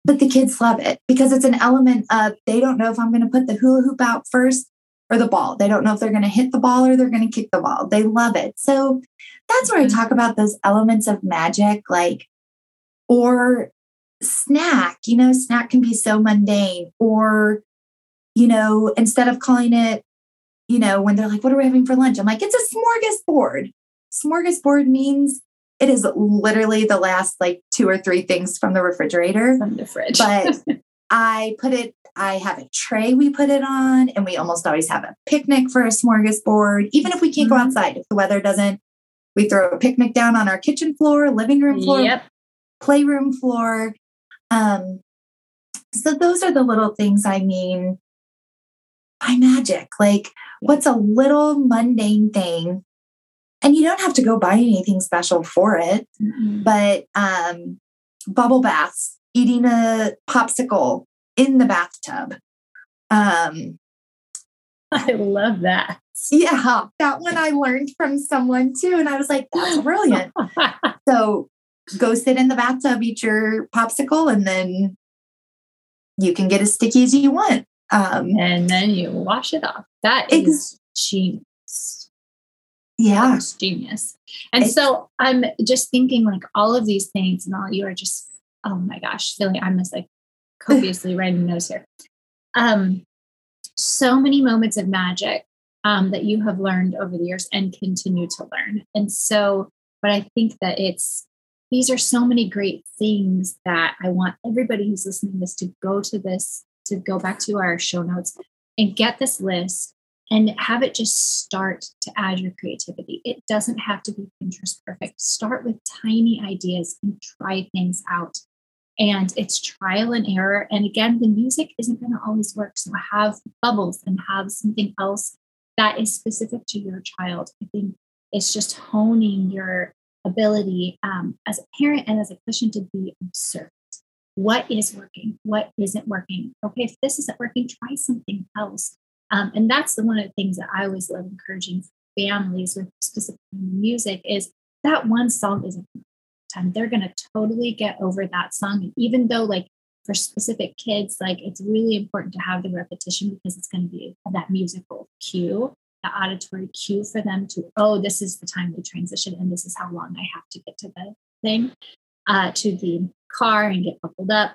[SPEAKER 2] But the kids love it because it's an element of they don't know if I'm going to put the hula hoop out first or the ball. They don't know if they're going to hit the ball or they're going to kick the ball. They love it. So that's where I mm-hmm. talk about those elements of magic, like, or snack. You know, snack can be so mundane, or, you know, instead of calling it, you know, when they're like, what are we having for lunch? I'm like, it's a smorgasbord. Smorgasbord means it is literally the last like two or three things from the refrigerator.
[SPEAKER 1] From the fridge.
[SPEAKER 2] but I put it I have a tray we put it on, and we almost always have a picnic for a smorgasbord. Even if we can't mm-hmm. go outside, if the weather doesn't, we throw a picnic down on our kitchen floor, living room floor, yep. playroom floor. Um, so those are the little things I mean by magic. Like, what's a little mundane thing? And you don't have to go buy anything special for it, mm-hmm. but um, bubble baths, eating a popsicle, in the bathtub. Um,
[SPEAKER 1] I love that.
[SPEAKER 2] Yeah, that one I learned from someone too. And I was like, that's brilliant. so go sit in the bathtub, eat your popsicle, and then you can get as sticky as you want.
[SPEAKER 1] Um, and then you wash it off. That is ex- genius.
[SPEAKER 2] Yeah.
[SPEAKER 1] That's genius. And it's, so I'm just thinking like all of these things and all you are just, oh my gosh, feeling I'm just like copiously writing notes here. Um, so many moments of magic um, that you have learned over the years and continue to learn. And so, but I think that it's these are so many great things that I want everybody who's listening to this to go to this, to go back to our show notes and get this list and have it just start to add your creativity. It doesn't have to be Pinterest perfect. Start with tiny ideas and try things out and it's trial and error. And again, the music isn't going to always work. So have bubbles and have something else that is specific to your child. I think it's just honing your ability um, as a parent and as a clinician to be observant. What is working? What isn't working? Okay, if this isn't working, try something else. Um, and that's the one of the things that I always love encouraging families with specific music is that one song isn't time. They're going to totally get over that song. And even though, like, for specific kids, like, it's really important to have the repetition because it's going to be that musical cue, the auditory cue for them to, oh, this is the time we transition and this is how long I have to get to the thing, uh, to the car and get buckled up.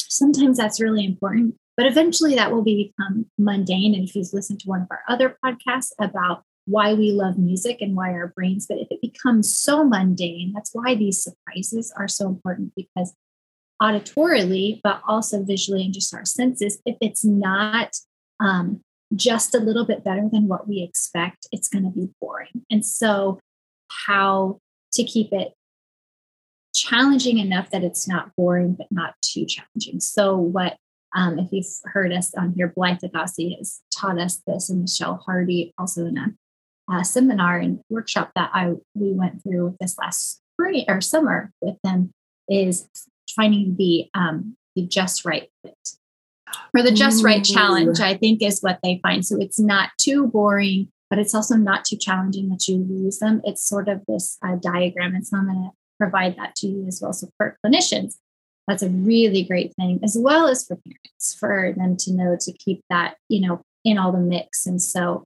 [SPEAKER 1] Sometimes that's really important, but eventually that will become mundane. And if you've listened to one of our other podcasts about why we love music and why our brains, but if it becomes so mundane, that's why these surprises are so important because auditorily, but also visually and just our senses, if it's not um, just a little bit better than what we expect, it's going to be boring. And so, how to keep it challenging enough that it's not boring, but not too challenging. So, what um, if you've heard us on here, Blythe LaGasse has taught us this, and Michelle Hardy also in a uh, seminar and workshop that I we went through this last spring or summer with them is finding the um, the just right fit. or the just right challenge, I think is what they find. So it's not too boring, but it's also not too challenging that you lose them. It's sort of this uh, diagram, and so I'm going to provide that to you as well. So for clinicians, that's a really great thing, as well as for parents, for them to know to keep that, you know, in all the mix. And so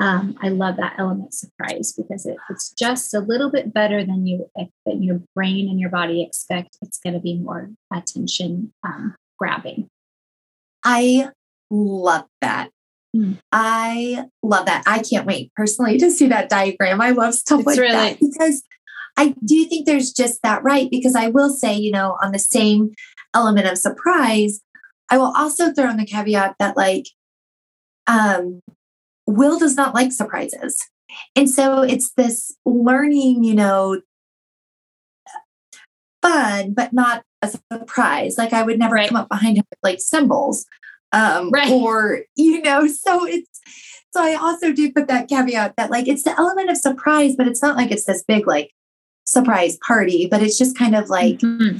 [SPEAKER 1] um, I love that element surprise because it, it's just a little bit better than you than your brain and your body expect. It's going to be more attention um, grabbing.
[SPEAKER 2] I love that. Mm. I love that. I can't wait personally to see that diagram. I love stuff it's like really- that because I do think there's just that right. Because I will say, you know, on the same element of surprise, I will also throw in the caveat that like um Will does not like surprises. And so it's this learning, you know, fun, but not a surprise. Like I would never right. come up behind him with like cymbals. Um, right. or, you know, so it's, so I also do put that caveat that like it's the element of surprise, but it's not like it's this big like surprise party, but it's just kind of like mm-hmm.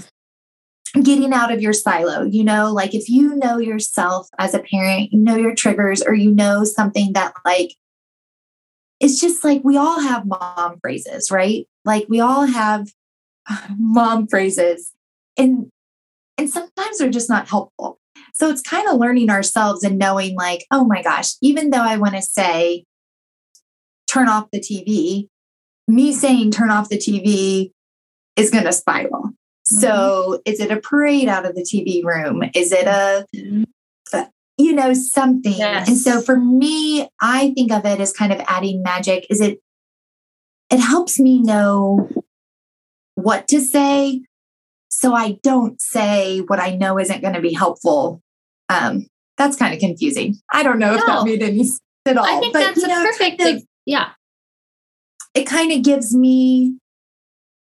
[SPEAKER 2] getting out of your silo you know? Like if you know yourself as a parent you know your triggers or you know something that like it's just like we all have mom phrases right? Like we all have mom phrases and and sometimes they're just not helpful. So it's kind of learning ourselves and knowing like oh my gosh even though i want to say turn off the tv me saying turn off the tv is going to spiral Mm-hmm. So, is it a parade out of the TV room? Is it a, mm-hmm. you know, something? Yes. And so, for me, I think of it as kind of adding magic. Is it? It helps me know what to say, so I don't say what I know isn't going to be helpful. Um, that's kind of confusing. I don't know no. if that made any sense at all.
[SPEAKER 1] I think but, that's a know, perfect. Kind of, yeah.
[SPEAKER 2] It kind of gives me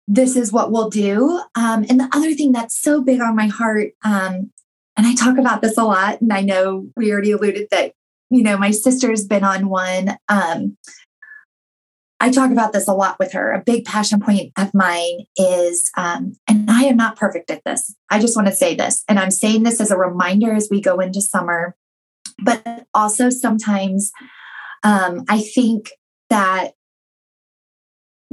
[SPEAKER 2] this is what we'll do. Um, and the other thing that's so big on my heart, um, and I talk about this a lot, and I know we already alluded that, you know, my sister's been on one. Um, I talk about this a lot with her. A big passion point of mine is, um, and I am not perfect at this. I just want to say this, and I'm saying this as a reminder as we go into summer, but also sometimes um, I think that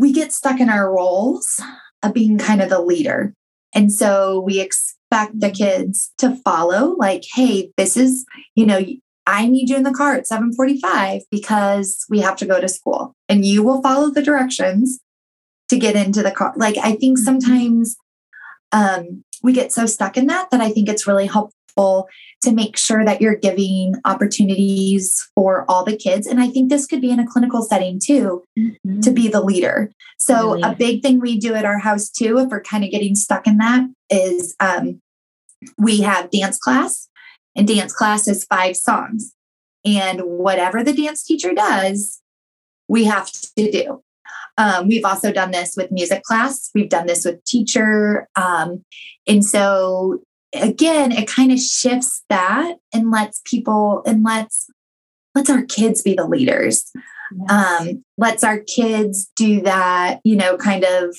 [SPEAKER 2] we get stuck in our roles of being kind of the leader. And so we expect the kids to follow, like, hey, this is, you know, I need you in the car at 745 because we have to go to school. And you will follow the directions to get into the car. Like, I think sometimes um, we get so stuck in that that I think it's really helpful to make sure that you're giving opportunities for all the kids. And I think this could be in a clinical setting too, mm-hmm. to be the leader. So, really? a big thing we do at our house too, if we're kind of getting stuck in that, is um, we have dance class, and dance class is five songs. And whatever the dance teacher does, we have to do. Um, we've also done this with music class. We've done this with teacher. Um, and so again, it kind of shifts that and lets people and lets lets our kids be the leaders. Yes. Um, lets our kids do that, you know, kind of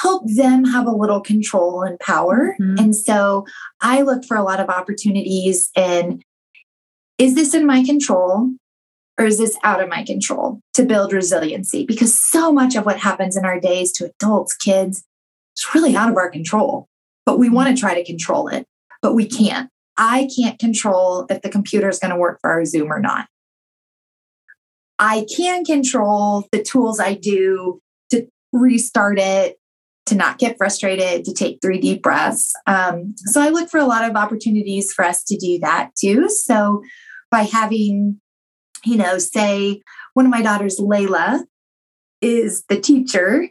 [SPEAKER 2] help them have a little control and power. Mm-hmm. And so I look for a lot of opportunities and is this in my control or is this out of my control to build resiliency? Because so much of what happens in our days to adults, kids, is really out of our control but we want to try to control it, but we can't. I can't control if the computer is going to work for our Zoom or not. I can control the tools I do to restart it, to not get frustrated, to take three deep breaths. Um, so I look for a lot of opportunities for us to do that too. So by having, you know, say one of my daughters, Layla, is the teacher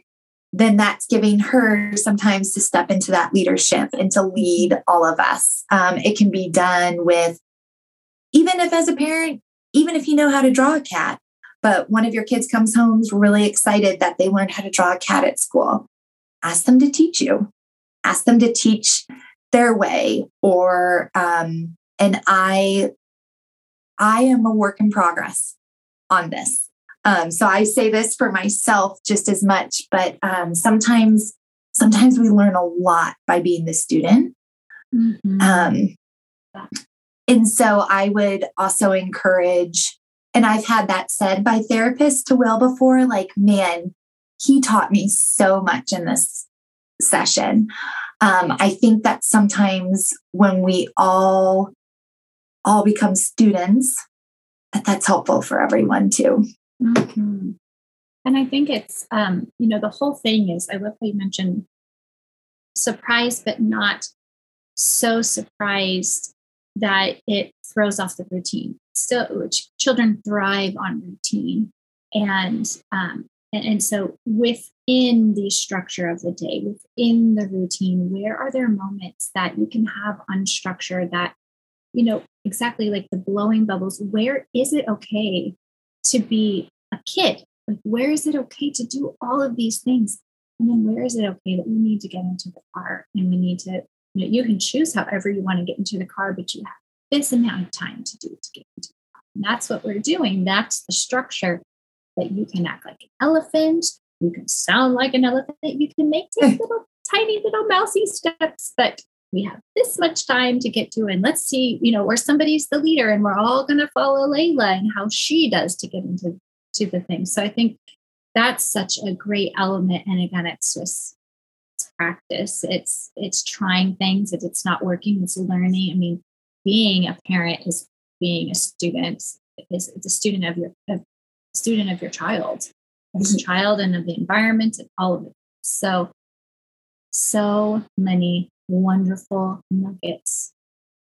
[SPEAKER 2] then that's giving her sometimes to step into that leadership and to lead all of us. Um, it can be done with, even if as a parent, even if you know how to draw a cat, but one of your kids comes home really excited that they learned how to draw a cat at school, ask them to teach you, ask them to teach their way. Or, um, and I, I am a work in progress on this. Um, so I say this for myself just as much, but um, sometimes sometimes we learn a lot by being the student. Mm-hmm. Um, And so I would also encourage, and I've had that said by therapists to Will before, like, man, he taught me so much in this session. Um, I think that sometimes when we all all become students, that that's helpful for everyone too.
[SPEAKER 1] Mm-hmm. And I think it's, um, you know, the whole thing is, I love how you mentioned surprised, but not so surprised that it throws off the routine. Still, children thrive on routine. And, um, and, and so within the structure of the day, within the routine, where are there moments that you can have unstructured that, you know, exactly like the blowing bubbles, where is it okay to be a kid like, where is it okay to do all of these things? And then where is it okay that we need to get into the car and we need to, you know, you can choose however you want to get into the car, but you have this amount of time to do to get into the car. And that's what we're doing. That's the structure that you can act like an elephant. You can sound like an elephant. You can make these little tiny little mousy steps, but we have this much time to get to and let's see you know where somebody's the leader and we're all going to follow layla and how she does to get into to the thing. So I think that's such a great element. And again, it's just it's practice. It's it's trying things. If it's not working, it's learning. I mean, being a parent is being a student. Is it's a student of your a student of your child, of mm-hmm. child and of the environment and all of it. So so many wonderful nuggets,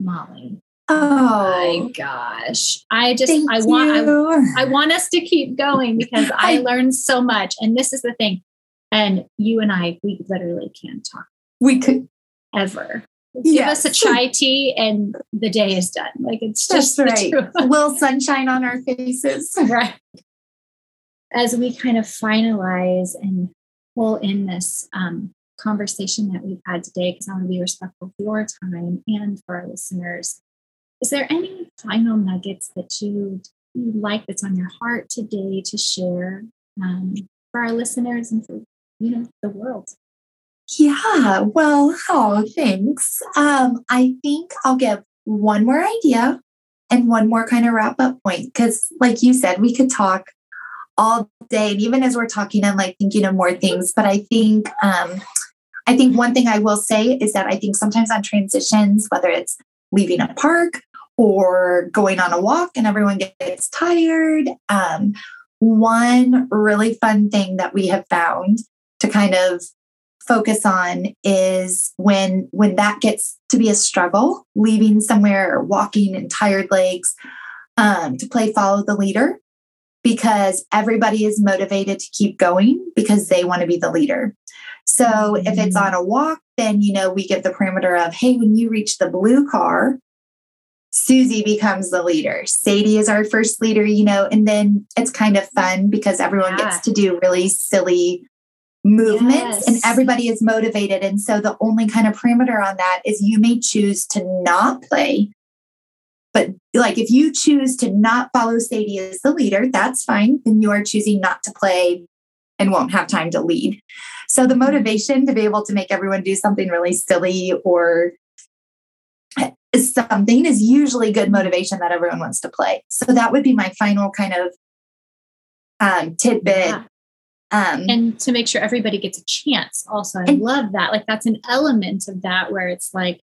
[SPEAKER 1] Molly.
[SPEAKER 2] Oh
[SPEAKER 1] my gosh. I just Thank I want I, I, want us to keep going because I, I learned so much. And this is the thing. And you and I, we literally can't talk.
[SPEAKER 2] We could
[SPEAKER 1] ever. Give yes. us a chai tea and the day is done. Like it's just
[SPEAKER 2] right. A little sunshine on our faces.
[SPEAKER 1] right. As we kind of finalize and pull in this um, conversation that we've had today, because I want to be respectful of your time and for our listeners is there any final nuggets that you like that's on your heart today to share um, for our listeners and for you know the world?
[SPEAKER 2] Yeah, well, oh, thanks. Um, I think I'll give one more idea and one more kind of wrap up point because, like you said, we could talk all day, and even as we're talking, I'm like thinking of more things. But I think, um, I think one thing I will say is that I think sometimes on transitions, whether it's leaving a park or going on a walk and everyone gets tired. Um, one really fun thing that we have found to kind of focus on is when when that gets to be a struggle leaving somewhere or walking in tired legs um, to play follow the leader because everybody is motivated to keep going because they want to be the leader so if it's mm-hmm. on a walk then you know we give the parameter of hey when you reach the blue car Susie becomes the leader. Sadie is our first leader, you know, and then it's kind of fun because everyone yeah. gets to do really silly movements yes. and everybody is motivated. And so the only kind of parameter on that is you may choose to not play. But like if you choose to not follow Sadie as the leader, that's fine. Then you are choosing not to play and won't have time to lead. So the motivation to be able to make everyone do something really silly or something is usually good motivation that everyone wants to play. So that would be my final kind of um, tidbit. Yeah.
[SPEAKER 1] Um, and to make sure everybody gets a chance also. I and, love that. Like that's an element of that where it's like,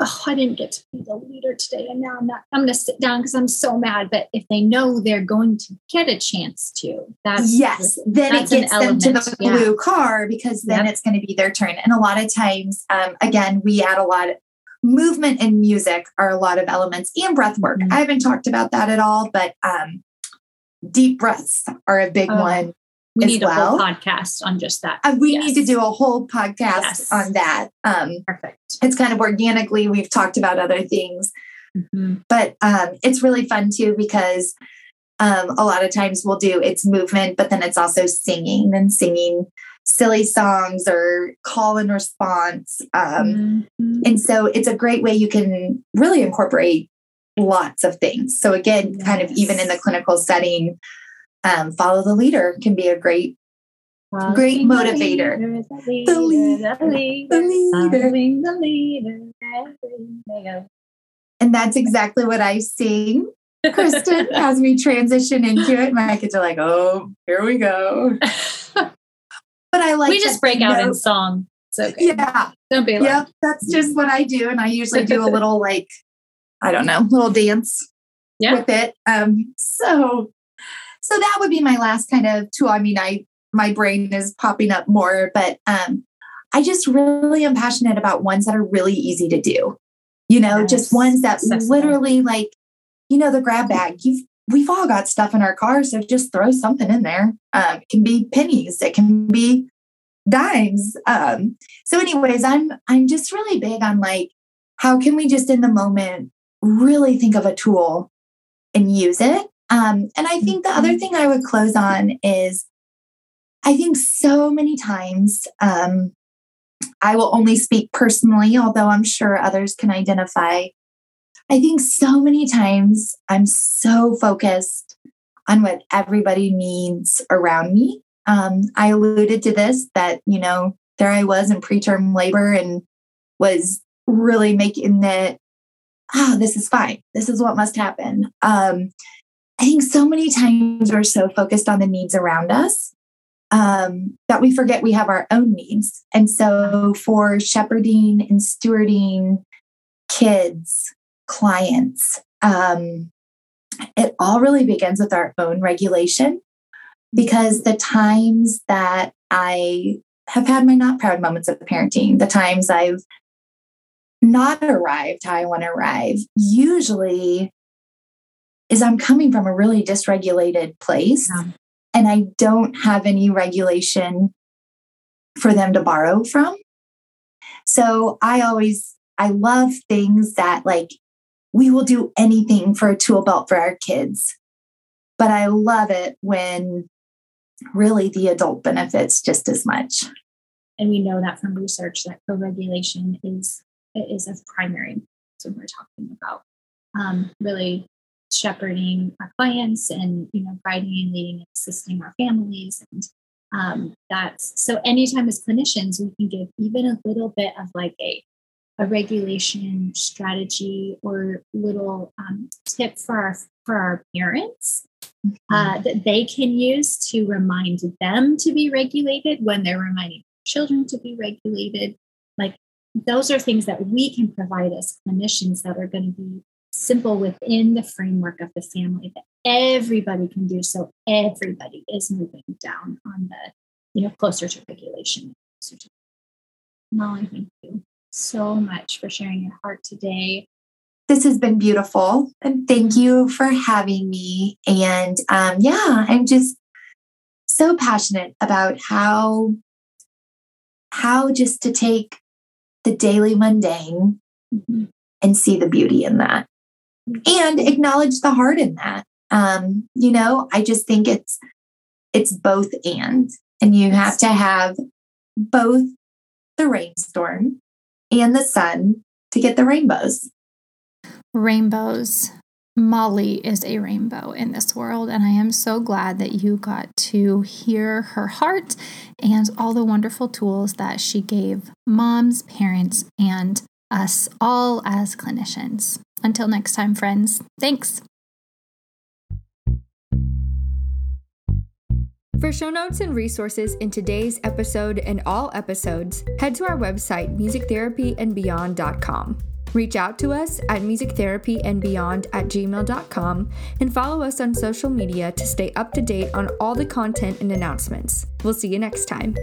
[SPEAKER 1] oh, I didn't get to be the leader today. And now I'm not, I'm going to sit down because I'm so mad. But if they know they're going to get a chance to, that's
[SPEAKER 2] yes, then that's it gets them to the blue car because then yep. it's going to be their turn. And a lot of times, um, again, we add a lot of, movement and music are a lot of elements and breath work. Mm-hmm. I haven't talked about that at all, but um, deep breaths are a big oh, one.
[SPEAKER 1] We need well. a whole podcast on just that.
[SPEAKER 2] Uh, we yes. need to do a whole podcast yes. on that. Um,
[SPEAKER 1] Perfect.
[SPEAKER 2] It's kind of organically, we've talked about other things, mm-hmm. but um, it's really fun too because um, a lot of times we'll do it's movement, but then it's also singing and singing silly songs or call and response. Um, mm-hmm. And so it's a great way you can really incorporate lots of things. So, again, yes. kind of even in the clinical setting, um, follow the leader can be a great. great motivator. The leader, the leader, the leader, the leader. And that's exactly what I sing, Kristen, as we transition into it. My kids are like, oh, here we go. but I like
[SPEAKER 1] We just break out in song. So okay.
[SPEAKER 2] Yeah.
[SPEAKER 1] Don't be
[SPEAKER 2] Yeah, that's just what I do. And I usually do a little like, I don't know, little dance
[SPEAKER 1] yeah.
[SPEAKER 2] with it. Um, so so that would be my last kind of tool. I mean, I my brain is popping up more, but um I just really am passionate about ones that are really easy to do. You know, yes. just ones that literally like, you know, the grab bag. You've we've all got stuff in our car, so just throw something in there. Um, it can be pennies, it can be dimes. Um, so, anyways, I'm I'm just really big on like how can we just in the moment really think of a tool and use it. Um, and I think the other mm-hmm. thing I would close on is I think so many times um, I will only speak personally, although I'm sure others can identify. I think so many times I'm so focused on what everybody needs around me. Um, I alluded to this that, you know, there I was in preterm labor and was really making it, ah, oh, this is fine. This is what must happen. Um, I think so many times we're so focused on the needs around us um, that we forget we have our own needs. And so for shepherding and stewarding kids, clients, um, it all really begins with our own regulation because the times that I have had my not proud moments of parenting, the times I've not arrived how I want to arrive, usually is I'm coming from a really dysregulated place. Yeah and I don't have any regulation for them to borrow from. So I always, I love things that like we will do anything for a tool belt for our kids. But I love it when really the adult benefits just as much.
[SPEAKER 1] And we know that from research that co-regulation is is of primary. So we're talking about um, really shepherding our clients and you know guiding and leading and assisting our families and um, that's so anytime as clinicians we can give even a little bit of like a a regulation strategy or little um, tip for our for our parents mm-hmm. uh, that they can use to remind them to be regulated when they're reminding children to be regulated like those are things that we can provide as clinicians that are going to be simple within the framework of the family that everybody can do. So everybody is moving down on the you know closer to regulation. Molly thank you so much for sharing your heart today.
[SPEAKER 2] This has been beautiful and thank you for having me. And um, yeah i'm just so passionate about how how just to take the daily mundane mm-hmm. and see the beauty in that and acknowledge the heart in that. Um, you know, I just think it's it's both and, and you have to have both the rainstorm and the sun to get the rainbows.
[SPEAKER 3] Rainbows. Molly is a rainbow in this world, and I am so glad that you got to hear her heart and all the wonderful tools that she gave moms, parents, and us all as clinicians. Until next time, friends, thanks.
[SPEAKER 4] For show notes and resources in today's episode and all episodes, head to our website, musictherapyandbeyond.com. Reach out to us at musictherapyandbeyond at gmail.com and follow us on social media to stay up to date on all the content and announcements. We'll see you next time.